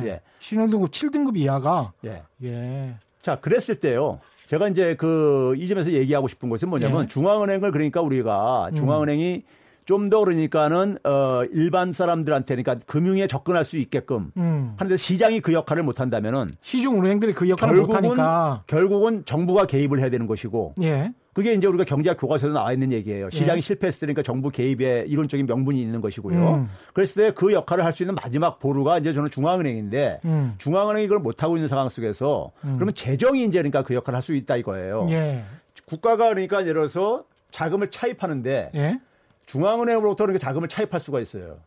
예. 예. 신용등급 7등급 이하가 예. 예. 자, 그랬을 때요. 제가 이제 그 이 점에서 얘기하고 싶은 것은 뭐냐면 예. 중앙은행을 그러니까 우리가 중앙은행이 좀더 그러니까는 어 일반 사람들한테 그러니까 금융에 접근할 수 있게끔 음. 하는데 시장이 그 역할을 못 한다면은 시중 은행들이 그 역할을 못 결국은 하니까 결국은 정부가 개입을 해야 되는 것이고 예. 그게 이제 우리가 경제학 교과서에도 나와 있는 얘기예요. 시장이 예. 실패했을 때니까 정부 개입에 이론적인 명분이 있는 것이고요. 음. 그랬을 때 그 역할을 할 수 있는 마지막 보루가 이제 저는 중앙은행인데 음. 중앙은행이 그걸 못 하고 있는 상황 속에서 그러면 재정이 이제 그러니까 그 역할을 할 수 있다 이거예요. 예. 국가가 그러니까 예를 들어서 자금을 차입하는데 예. 중앙은행으로부터 그렇게 자금을 차입할 수가 있어요.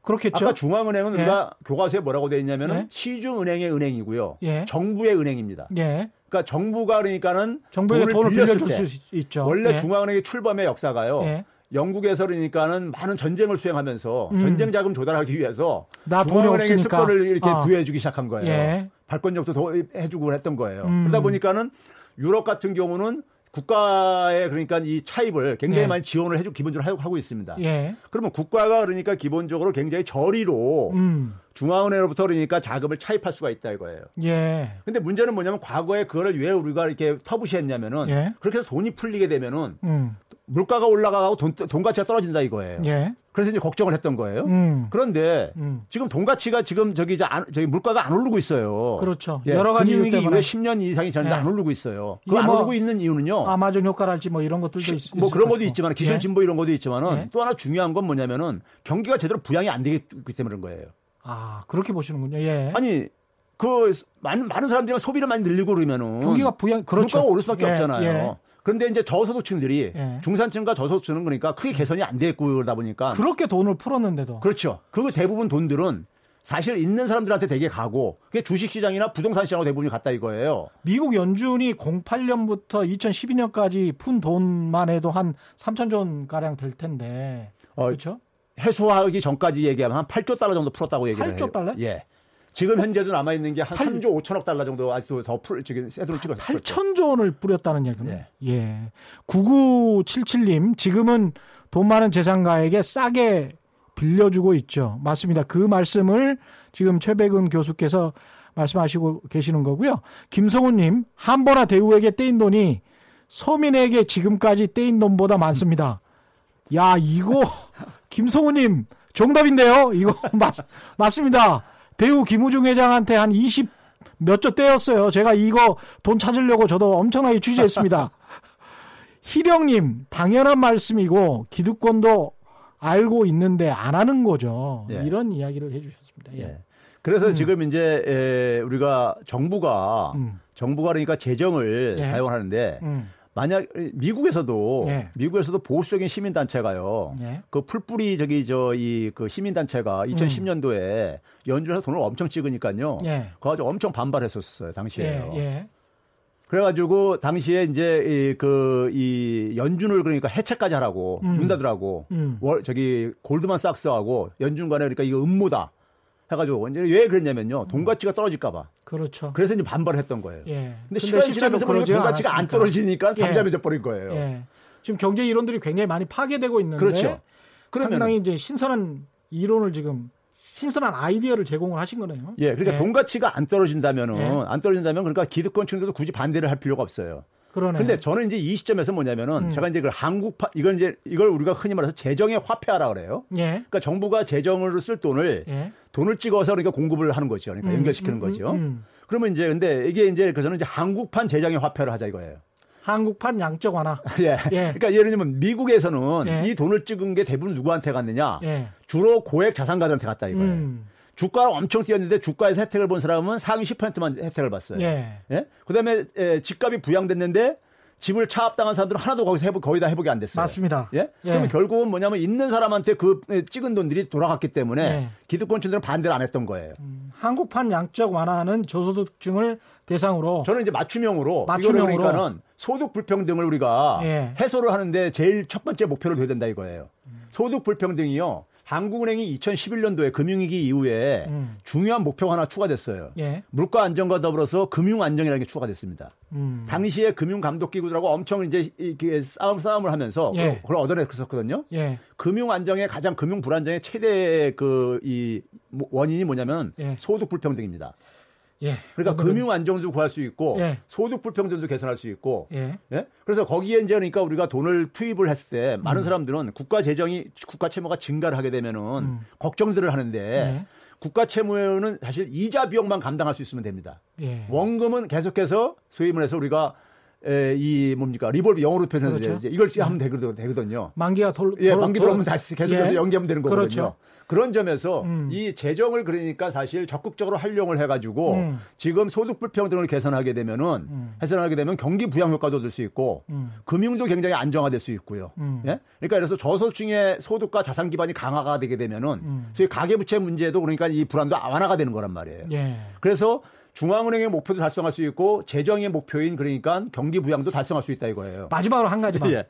그렇겠죠. 아까 중앙은행은 예. 우리가 교과서에 뭐라고 되어 있냐면은 예. 시중은행의 은행이고요. 예. 정부의 은행입니다. 예. 그러니까 정부가 그러니까는 정부에게 돈을 빌려줄 때수 있죠. 원래 예. 중앙은행의 출범의 역사가요. 예. 영국에서 그러니까는 많은 전쟁을 수행하면서 음. 전쟁 자금 조달하기 위해서 중앙은행의. 특권을 이렇게 아. 부여해주기 시작한 거예요. 예. 발권력도 더 해주고 했던 거예요. 음. 그러다 보니까는 유럽 같은 경우는 국가의 그러니까 이 차입을 굉장히 예. 많이 지원을 해주고 기본적으로 하고- 하고 있습니다. 예. 그러면 국가가 그러니까 기본적으로 굉장히 저리로 음. 중앙은행으로부터 그러니까 자금을 차입할 수가 있다 이거예요. 예. 근데 문제는 뭐냐면 과거에 그거를 왜 우리가 이렇게 터부시했냐면은 예. 그렇게 해서 돈이 풀리게 되면은 음. 물가가 올라가고 돈, 돈 가치가 떨어진다 이거예요. 예. 그래서 이제 걱정을 했던 거예요. 음. 그런데 음. 지금 돈 가치가 지금 저기 이제 안, 저기 물가가 안 오르고 있어요. 그렇죠. 예, 여러 가지 이유 금융위기 때문에. 이후에 10년 이상이 지났는데 예. 안 오르고 있어요. 이게 그안 뭐 오르고 있는 이유는요. 아마존 효과랄지 뭐 이런 것들도 있, 뭐 그런 것도. 있지만 기술 예. 진보 이런 것도 있지만은 예. 또 하나 중요한 건 뭐냐면은 경기가 제대로 부양이 안 되기 때문에 그런 거예요. 아, 그렇게 보시는군요. 예. 아니 그 많은 많은 사람들이 소비를 많이 늘리고 그러면은 경기가 부양 그렇죠. 물가가 오를 수밖에 예, 없잖아요. 예. 그런데 이제 저소득층들이 예. 중산층과 저소득층은 그러니까 크게 개선이 안 됐고 그러다 보니까 그렇게 돈을 풀었는데도 그렇죠. 그 대부분 돈들은 사실 있는 사람들한테 되게 가고 그게 주식 시장이나 부동산 시장으로 대부분이 갔다 이거예요. 미국 연준이 08년부터 2012년까지 푼 돈만 해도 한 3천조 원 가량 될 텐데. 어, 그렇죠? 해소하기 전까지 얘기하면 한 8조 달러 정도 풀었다고 얘기를 8조 해요. 달러? 예. 지금 현재도 남아 있는 게한 팔- 3조 5천억 달러 정도 아직도 더 풀, 지금 새돈을 찍었어요. 8천조 원을 뿌렸다는 얘기는. 예. 예. 9977님, 지금은 돈 많은 재산가에게 싸게 빌려주고 있죠. 맞습니다. 그 말씀을 지금 최백은 교수께서 말씀하시고 계시는 거고요. 김성훈님, 한보나 대우에게 떼인 돈이 서민에게 지금까지 떼인 돈보다 많습니다. 야, 이거, 김성훈님, 정답인데요? 이거, 맞, 맞습니다. 대우 김우중 회장한테 한 20 몇 조 떼었어요. 제가 이거 돈 찾으려고 저도 엄청나게 취재했습니다. 희령님, 당연한 말씀이고, 기득권도 알고 있는데 안 하는 거죠. 예. 이런 이야기를 해주셨습니다. 예. 예. 그래서 지금 이제 에, 우리가 정부가 음. 정부가 그러니까 재정을 예. 사용하는데 음. 만약 미국에서도 예. 미국에서도 보수적인 시민 단체가요. 예. 그 풀뿌리 저기 저 이 그 시민 단체가 2010년도에 연준에서 돈을 엄청 찍으니까요. 음. 예. 그거 가지고 엄청 반발했었어요 당시에요. 예, 예. 그래가지고 당시에 이제 그이 연준을 그러니까 해체까지 하라고 음. 문 닫으라고 음. 월 저기 골드만삭스하고 연준 간에 그러니까 이거 음모다 해가지고 이제 왜 그랬냐면요 돈 가치가 떨어질까봐 그렇죠. 그래서 이제 반발을 했던 거예요. 예. 근데 시간이 지나면서 돈 가치가 안 떨어지니까 예. 잠잠해져 버린 거예요. 예. 지금 경제 이론들이 굉장히 많이 파괴되고 있는데 그렇죠. 그러면 상당히 이제 신선한 이론을 지금 신선한 아이디어를 제공을 하신 거네요. 예, 그러니까 예. 돈 가치가 안 떨어진다면은 예. 안 떨어진다면 그러니까 기득권층들도 굳이 반대를 할 필요가 없어요. 그러네. 근데 저는 이제 이 시점에서 뭐냐면은 제가 이제 그 한국파 이걸 이제 이걸 우리가 흔히 말해서 재정의 화폐하라 그래요. 예. 그러니까 정부가 재정으로 쓸 돈을 예. 돈을 찍어서 그러니까 공급을 하는 거죠. 그러니까 음, 연결시키는 음, 거죠. 음, 음. 그러면 이제 근데 이게 이제 그래서는 이제 한국판 재정의 화폐를 하자 이거예요. 한국판 양적 완화. 예. 예. 그러니까 예를 들면 미국에서는 예. 이 돈을 찍은 게 대부분 누구한테 갔느냐? 예. 주로 고액 자산가들한테 갔다 이거예요. 음. 주가가 엄청 뛰었는데 주가에서 혜택을 본 사람은 상위 10%만 혜택을 봤어요. 예. 예? 그다음에 에, 집값이 부양됐는데 집을 차압당한 사람들은 하나도 거기서 회복, 거의 다 회복이 안 됐어요. 맞습니다. 예? 예. 그러면 결국은 뭐냐면 있는 사람한테 그 에, 찍은 돈들이 돌아갔기 때문에 예. 기득권층들은 반대를 안 했던 거예요. 한국판 양적 완화는 저소득층을 대상으로 저는 이제 맞춤형으로, 맞춤형으로. 그러니까는 소득 불평등을 우리가 예. 해소를 하는데 제일 첫 번째 목표를 둬야 된다 이거예요. 소득 불평등이요. 한국은행이 2011년도에 금융위기 이후에 음. 중요한 목표가 하나 추가됐어요. 예. 물가 안정과 더불어서 금융 안정이라는 게 추가됐습니다. 음. 당시에 금융 감독 기구들하고 엄청 이제 이게 싸움 싸움을 하면서 예. 그걸 얻어냈었거든요. 예. 금융 안정의 가장 금융 불안정의 최대 그 이 원인이 뭐냐면 예. 소득 불평등입니다. 예. 그러니까 오늘은- 금융 안정도 구할 수 있고 예. 소득 불평등도 개선할 수 있고 예. 예? 그래서 거기에 이제 그러니까 우리가 돈을 투입을 했을 때 많은 사람들은 국가 재정이 국가 채무가 증가를 하게 되면은 걱정들을 하는데 네. 국가 채무는 사실 이자 비용만 감당할 수 있으면 됩니다. 예. 원금은 계속해서 소위 말해서 우리가 에, 이 뭡니까 revolve 영어로 표현해서 그렇죠. 이제 이걸 하면 되거든- 되거든요. 만기가 돌 예, 돌- 만기 돌- 들어오면 다시 계속해서 예. 연기하면 되는 거거든요. 그렇죠. 그런 점에서 음. 이 재정을 그러니까 사실 적극적으로 활용을 해가지고 음. 지금 소득 불평등을 개선하게 되면은 개선하게 되면 경기 부양 효과도 얻을 수 있고 음. 금융도 굉장히 안정화될 수 있고요. 음. 예? 그러니까 그래서 저소득층의 소득과 자산 기반이 강화가 되게 되면은 음. 소위 가계부채 문제도 그러니까 이 불안도 완화가 되는 거란 말이에요. 예. 그래서 중앙은행의 목표도 달성할 수 있고 재정의 목표인 그러니까 경기 부양도 달성할 수 있다 이거예요. 마지막으로 한 가지만. 예.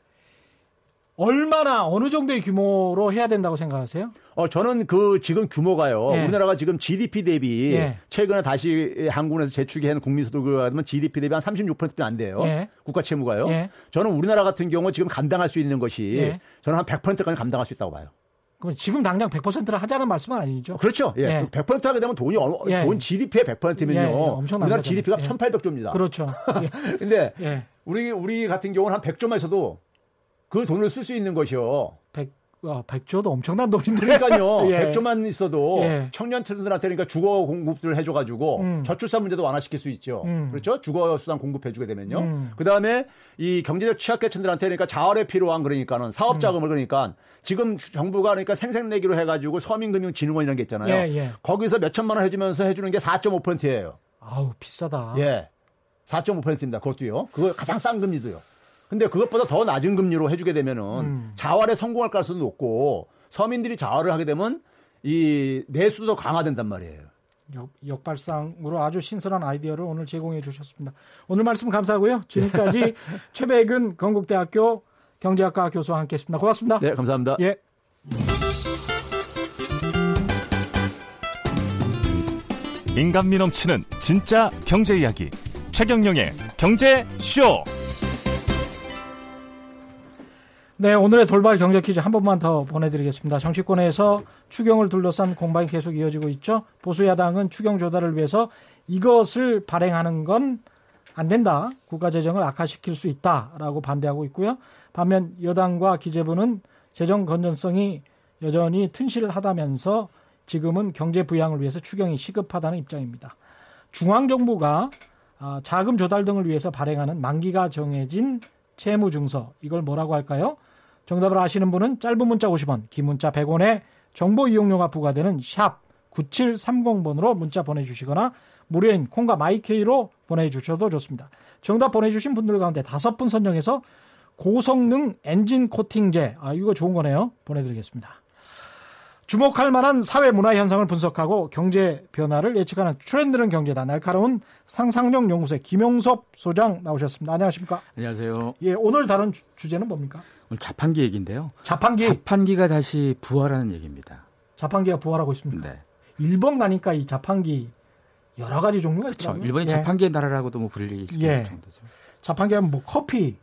얼마나 어느 정도의 규모로 해야 된다고 생각하세요? 어, 저는 그 지금 규모가요. 예. 우리나라가 지금 GDP 대비 예. 최근에 다시 한국에서 재축이한 국민소득을 하면 GDP 대비 한 36%도 안 돼요. 예. 국가 채무가요. 예. 저는 우리나라 같은 경우 지금 감당할 수 있는 것이 예. 저는 한 100%까지 감당할 수 있다고 봐요. 그럼 지금 당장 100%를 하자는 말씀은 아니죠? 그렇죠. 예. 예. 100% 하게 되면 돈이 얼- 예. 돈 GDP의 100%면요. 예, 예. 엄청난 우리나라. GDP가 예. 1,800조입니다. 그렇죠. 예. 근데 예. 우리 우리 같은 경우는 한 100조만 있어도 그 돈을 쓸 수 있는 것이요. 100, 어, 100조도 엄청난 돈인데. 그러니까요. 예. 100조만 있어도 예. 청년층들한테 그러니까 주거 공급들을 해줘가지고 음. 저출산 문제도 완화시킬 수 있죠. 음. 그렇죠? 주거 수단 공급해주게 되면요. 음. 그 다음에 이 경제적 취약계층들한테 그러니까 자활에 필요한 그러니까는 사업 자금을 그러니까 지금 정부가 그러니까 생생내기로 해가지고 서민금융진흥원 이런 게 있잖아요. 예, 예. 거기서 몇 천만 원 해주면서 해주는 게 4.5%예요. 아우, 비싸다. 예. 4.5%입니다. 그것도요. 그거 가장 싼 금리도요. 근데 그것보다 더 낮은 금리로 해주게 되면은 음. 자활에 성공할 가능성도 높고 서민들이 자활을 하게 되면 이 내수도 더 강화된단 말이에요. 역, 역발상으로 아주 신선한 아이디어를 오늘 제공해 주셨습니다. 오늘 말씀 감사하고요. 지금까지 최백은 건국대학교 경제학과 교수와 함께했습니다. 고맙습니다. 네, 감사합니다. 예. 인간미 넘치는 진짜 경제 이야기 최경영의 경제 쇼. 네, 오늘의 돌발 경제 퀴즈 한 번만 더 보내드리겠습니다. 정치권에서 추경을 둘러싼 공방이 계속 이어지고 있죠. 보수 야당은 추경 조달을 위해서 이것을 발행하는 건 안 된다. 국가 재정을 악화시킬 수 있다라고 반대하고 있고요. 반면 여당과 기재부는 재정 건전성이 여전히 튼실하다면서 지금은 경제 부양을 위해서 추경이 시급하다는 입장입니다. 중앙 정부가 아, 자금 조달 등을 위해서 발행하는 만기가 정해진 채무 증서 이걸 뭐라고 할까요? 정답을 아시는 분은 짧은 문자 50원, 긴 문자 100원에 정보 이용료가 부과되는 샵 9730번으로 문자 보내주시거나 무료인 콩과 마이케이로 보내주셔도 좋습니다. 정답 보내주신 분들 가운데 다섯 분 선정해서 고성능 엔진 코팅제, 아, 이거 좋은 거네요. 보내드리겠습니다. 주목할 만한 사회 문화 현상을 분석하고 경제 변화를 예측하는 트렌드는 경제다. 날카로운 상상력 연구소의 김용섭 소장 나오셨습니다. 안녕하십니까? 안녕하세요. 예, 오늘 주- 주제는 뭡니까? 오늘 자판기 얘기인데요. 자판기. 자판기가 다시 부활하는 얘기입니다. 자판기가 부활하고 있습니다. 네. 일본 가니까 이 자판기 여러 가지 종류가 그렇죠. 있더라고요. 일본이 예. 자판기의 나라라고도 뭐 불릴 예. 정도죠. 자판기 하면 뭐 커피.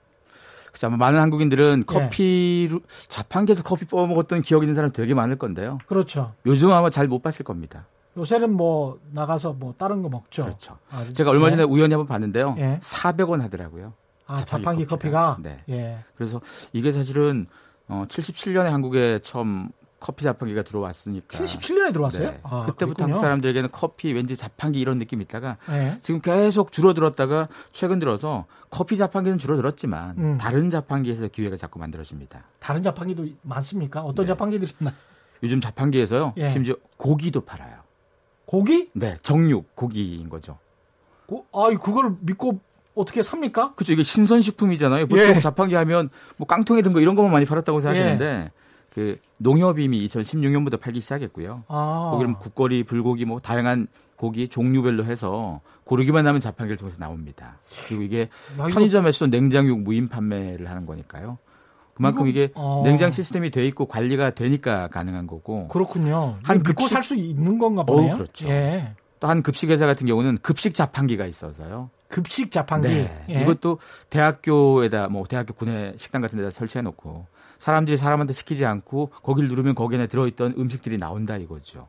그렇죠. 아마 많은 한국인들은 예. 커피로 자판기에서 커피 뽑아 먹었던 기억 있는 사람 되게 많을 건데요. 그렇죠. 요즘 아마 잘 못 봤을 겁니다. 요새는 뭐 나가서 뭐 다른 거 먹죠. 그렇죠. 아, 제가 얼마 전에 예. 우연히 한번 봤는데요. 예. 400원 하더라고요. 아, 자판기 커피가. 네. 예. 그래서 이게 사실은 어 77년에 한국에 처음 커피 자판기가 들어왔으니까 77년에 들어왔어요? 네. 아, 그때부터 그랬군요. 한국 사람들에게는 커피 왠지 자판기 이런 느낌이 있다가 예. 지금 계속 줄어들었다가 최근 들어서 커피 자판기는 줄어들었지만 음. 다른 자판기에서 기회가 자꾸 만들어집니다. 다른 자판기도 많습니까? 어떤 네. 자판기들이 있나요? 요즘 자판기에서요. 예. 심지어 고기도 팔아요. 고기? 네, 정육 고기인 거죠. 고, 아, 그걸 믿고 어떻게 삽니까? 그렇죠. 이게 신선식품이잖아요. 보통 예. 자판기 하면 뭐 깡통에 든 거 이런 것만 많이 팔았다고 생각했는데 그 농협임이 2016년부터 팔기 시작했고요. 아. 거기는 국거리, 불고기 뭐 다양한 고기 종류별로 해서 고르기만 하면 자판기를 통해서 나옵니다. 그리고 이게 야, 이거- 편의점에서도 냉장육 무인 판매를 하는 거니까요. 그만큼 이거- 이게 어. 냉장 시스템이 돼 있고 관리가 되니까 가능한 거고 그렇군요. 한한 믿고 급식- 살수 있는 건가 보네요. 어우, 그렇죠. 예. 또한 급식 회사 같은 경우는 급식 자판기가 있어서요. 급식 자판기. 네. 예. 이것도 대학교에다 뭐 대학교 구내 식당 같은 데다 설치해 놓고 사람들이 사람한테 시키지 않고 거기를 누르면 거기 안에 들어있던 음식들이 나온다 이거죠.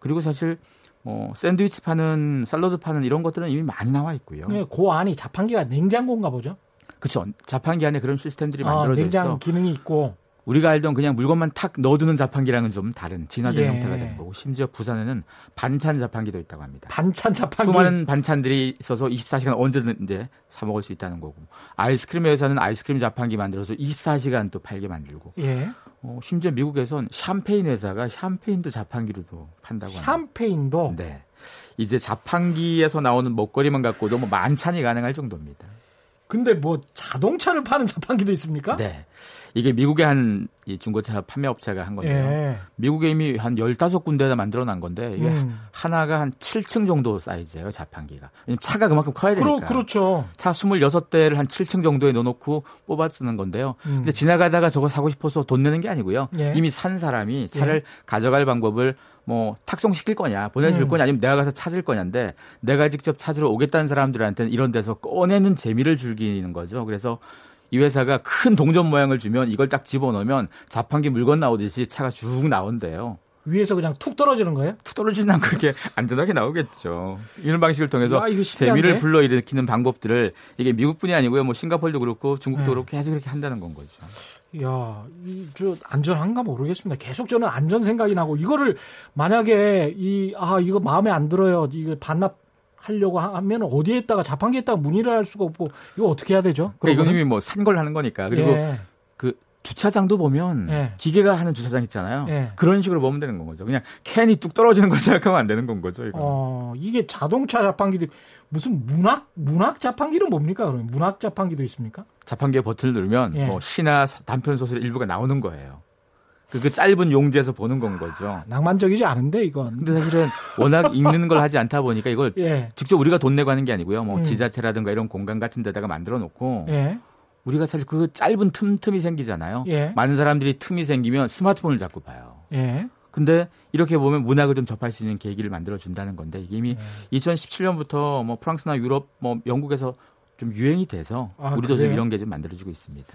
그리고 사실 뭐 샌드위치 파는 샐러드 파는 이런 것들은 이미 많이 나와 있고요. 네, 그 안이 자판기가 냉장고인가 보죠. 그렇죠. 자판기 안에 그런 시스템들이 아, 만들어져 냉장 있어. 기능이 있고. 우리가 알던 그냥 물건만 탁 넣어두는 자판기랑은 좀 다른 진화된 예. 형태가 되는 거고 심지어 부산에는 반찬 자판기도 있다고 합니다. 반찬 자판기. 수많은 반찬들이 있어서 24시간 언제든 이제 사 먹을 수 있다는 거고 아이스크림 회사는 아이스크림 자판기 만들어서 24시간 또 팔게 만들고 예. 어, 심지어 미국에선 샴페인 회사가 샴페인도 자판기로도 판다고 합니다. 샴페인도 네. 이제 자판기에서 나오는 먹거리만 갖고도 뭐 만찬이 가능할 정도입니다. 근데 뭐 자동차를 파는 자판기도 있습니까? 네. 이게 미국의 한이 중고차 판매 업체가 한 건데요. 예. 미국에 이미 한 15군데나 만들어 난 건데 이게 음. 하나가 한 7층 정도 사이즈예요, 자판기가. 차가 그만큼 커야 되니까. 그러, 그렇죠. 차 26대를 한 7층 정도에 넣어 놓고 뽑아 쓰는 건데요. 음. 근데 지나가다가 저거 사고 싶어서 돈 내는 게 아니고요. 예. 이미 산 사람이 차를 가져갈 방법을 뭐 탁송시킬 거냐, 보내줄 음. 거냐, 아니면 내가 가서 찾을 거냐인데 내가 직접 찾으러 오겠다는 사람들한테는 이런 데서 꺼내는 재미를 즐기는 거죠. 그래서 이 회사가 큰 동전 모양을 주면 이걸 딱 집어넣으면 자판기 물건 나오듯이 차가 쭉 나온대요. 위에서 그냥 툭 떨어지는 거예요? 툭 떨어지진 않고 이렇게 안전하게 나오겠죠. 이런 방식을 통해서 신기한데? 재미를 불러일으키는 방법들을 이게 미국뿐이 아니고요. 뭐 싱가폴도 그렇고 중국도 네. 그렇고 계속 이렇게 한다는 건 거죠. 야, 이, 저, 안전한가 모르겠습니다. 계속 저는 안전 생각이 나고, 이거를 만약에 이, 아, 이거 마음에 안 들어요. 이거 반납 하려고 하면 어디에다가 자판기에다가 문의를 할 수가 없고, 이거 어떻게 해야 되죠? 그러니까 이미 뭐산 걸 하는 거니까. 그리고 예. 그 주차장도 보면 예. 기계가 하는 주차장 있잖아요. 예. 그런 식으로 보면 되는 건 거죠. 그냥 캔이 뚝 떨어지는 걸 생각하면 안 되는 건 거죠. 이거. 어, 이게 자동차 자판기도, 무슨 문학, 문학 자판기는 뭡니까? 그러면 문학 자판기도 있습니까? 자판기에 버튼을 누르면 예. 뭐 시나 단편 소설 일부가 나오는 거예요. 그, 그 짧은 용지에서 보는 건 거죠. 낭만적이지 않은데, 이건. 근데 사실은 워낙 읽는 걸 하지 않다 보니까 이걸 예. 직접 우리가 돈 내고 하는 게 아니고요. 뭐 음. 지자체라든가 이런 공간 같은 데다가 만들어 놓고 예. 우리가 사실 그 짧은 틈 틈이 생기잖아요. 예. 많은 사람들이 틈이 생기면 스마트폰을 자꾸 봐요. 예. 근데 이렇게 보면 문학을 좀 접할 수 있는 계기를 만들어 준다는 건데 이미 네. 2017년부터 뭐 프랑스나 유럽 뭐 영국에서 좀 유행이 돼서 아, 우리도 그래요? 지금 이런 게 좀 만들어지고 있습니다.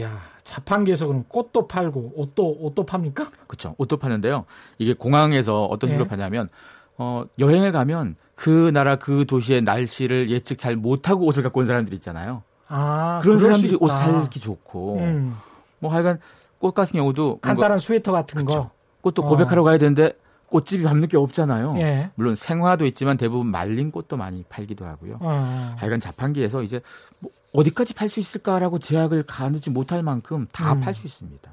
야, 자판기에서 그럼 꽃도 팔고, 옷도, 옷도 팝니까? 그렇죠. 옷도 파는데요. 이게 공항에서 어떤 식으로 예. 파냐면 어 여행을 가면 그 나라 그 도시의 날씨를 예측 잘 못하고 옷을 갖고 온 사람들 있잖아요. 아, 그런 사람들이 옷. 살기 좋고 음, 뭐 하여간 꽃 같은 경우도 간단한 스웨터 같은 거. 꽃도 어. 고백하러 가야 되는데 꽃집이 밤늦게 없잖아요. 예. 물론 생화도 있지만 대부분 말린 꽃도 많이 팔기도 하고요. 어. 하여간 자판기에서 이제 뭐 어디까지 팔 수 있을까라고 제약을 가누지 못할 만큼 다 음. 팔수 있습니다.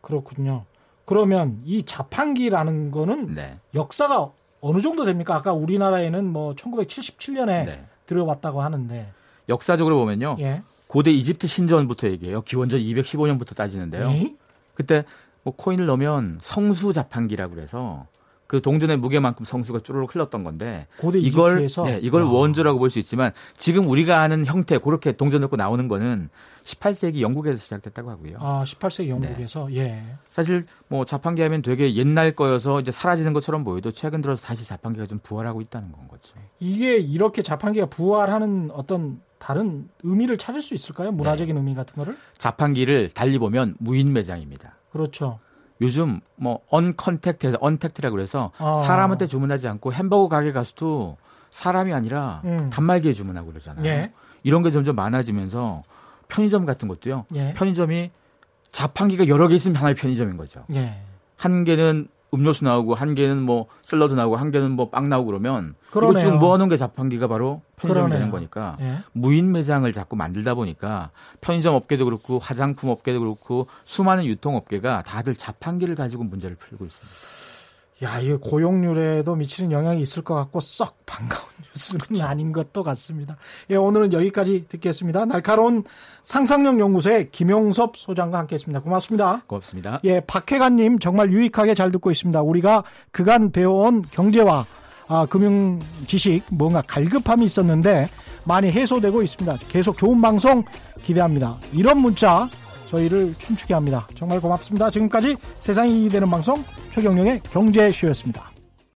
그렇군요. 그러면 이 자판기라는 거는 네. 역사가 어느 정도 됩니까? 아까 우리나라에는 뭐 1977년에 네. 들어왔다고 하는데. 역사적으로 보면요. 예. 고대 이집트 신전부터 얘기해요. 기원전 215년부터 따지는데요. 예? 그때 뭐 코인을 넣으면 성수 자판기라고 그래서 그 동전의 무게만큼 성수가 쭈르륵 흘렀던 건데 이걸 이집트에서 네, 이걸 야. 원조라고 볼 수 있지만 지금 우리가 아는 형태 그렇게 동전 넣고 나오는 거는 18세기 영국에서 시작됐다고 하고요. 아, 18세기 영국에서 예. 사실 뭐 자판기 하면 되게 옛날 거여서 이제 사라지는 것처럼 보여도 최근 들어서 다시 자판기가 좀 부활하고 있다는 건 거죠. 이게 이렇게 자판기가 부활하는 어떤 다른 의미를 찾을 수 있을까요? 문화적인 네. 의미 같은 거를? 자판기를 달리 보면 무인 매장입니다. 그렇죠. 요즘 뭐 언컨택트에서 언택트라고 그래서 아. 사람한테 주문하지 않고 햄버거 가게 가서도 사람이 아니라 음. 단말기에 주문하고 그러잖아요. 예. 이런 게 점점 많아지면서 편의점 같은 것도요. 예. 편의점이 자판기가 여러 개 있으면 하나의 편의점인 거죠. 예. 한 개는 음료수 나오고 한 개는 뭐 샐러드 나오고 한 개는 뭐 빵 나오고 그러면 그러네요. 이거 지금 모아놓은 게 자판기가 바로 편의점이 그러네요. 되는 거니까 예. 무인 매장을 자꾸 만들다 보니까 편의점 업계도 그렇고 화장품 업계도 그렇고 수많은 유통 업계가 다들 자판기를 가지고 문제를 풀고 있습니다. 야, 이 고용률에도 미치는 영향이 있을 것 같고 썩 반가운 뉴스는 그렇죠. 아닌 것도 같습니다. 예, 오늘은 여기까지 듣겠습니다. 날카로운 상상력 연구소의 김용섭 소장과 함께했습니다. 고맙습니다. 고맙습니다. 예, 박혜관님 정말 유익하게 잘 듣고 있습니다. 우리가 그간 배워온 경제와 아, 금융 지식 뭔가 갈급함이 있었는데 많이 해소되고 있습니다. 계속 좋은 방송 기대합니다. 이런 문자 저희를 춤추게 합니다. 정말 고맙습니다. 지금까지 세상이 이익이 되는 방송 최경령의 경제쇼였습니다.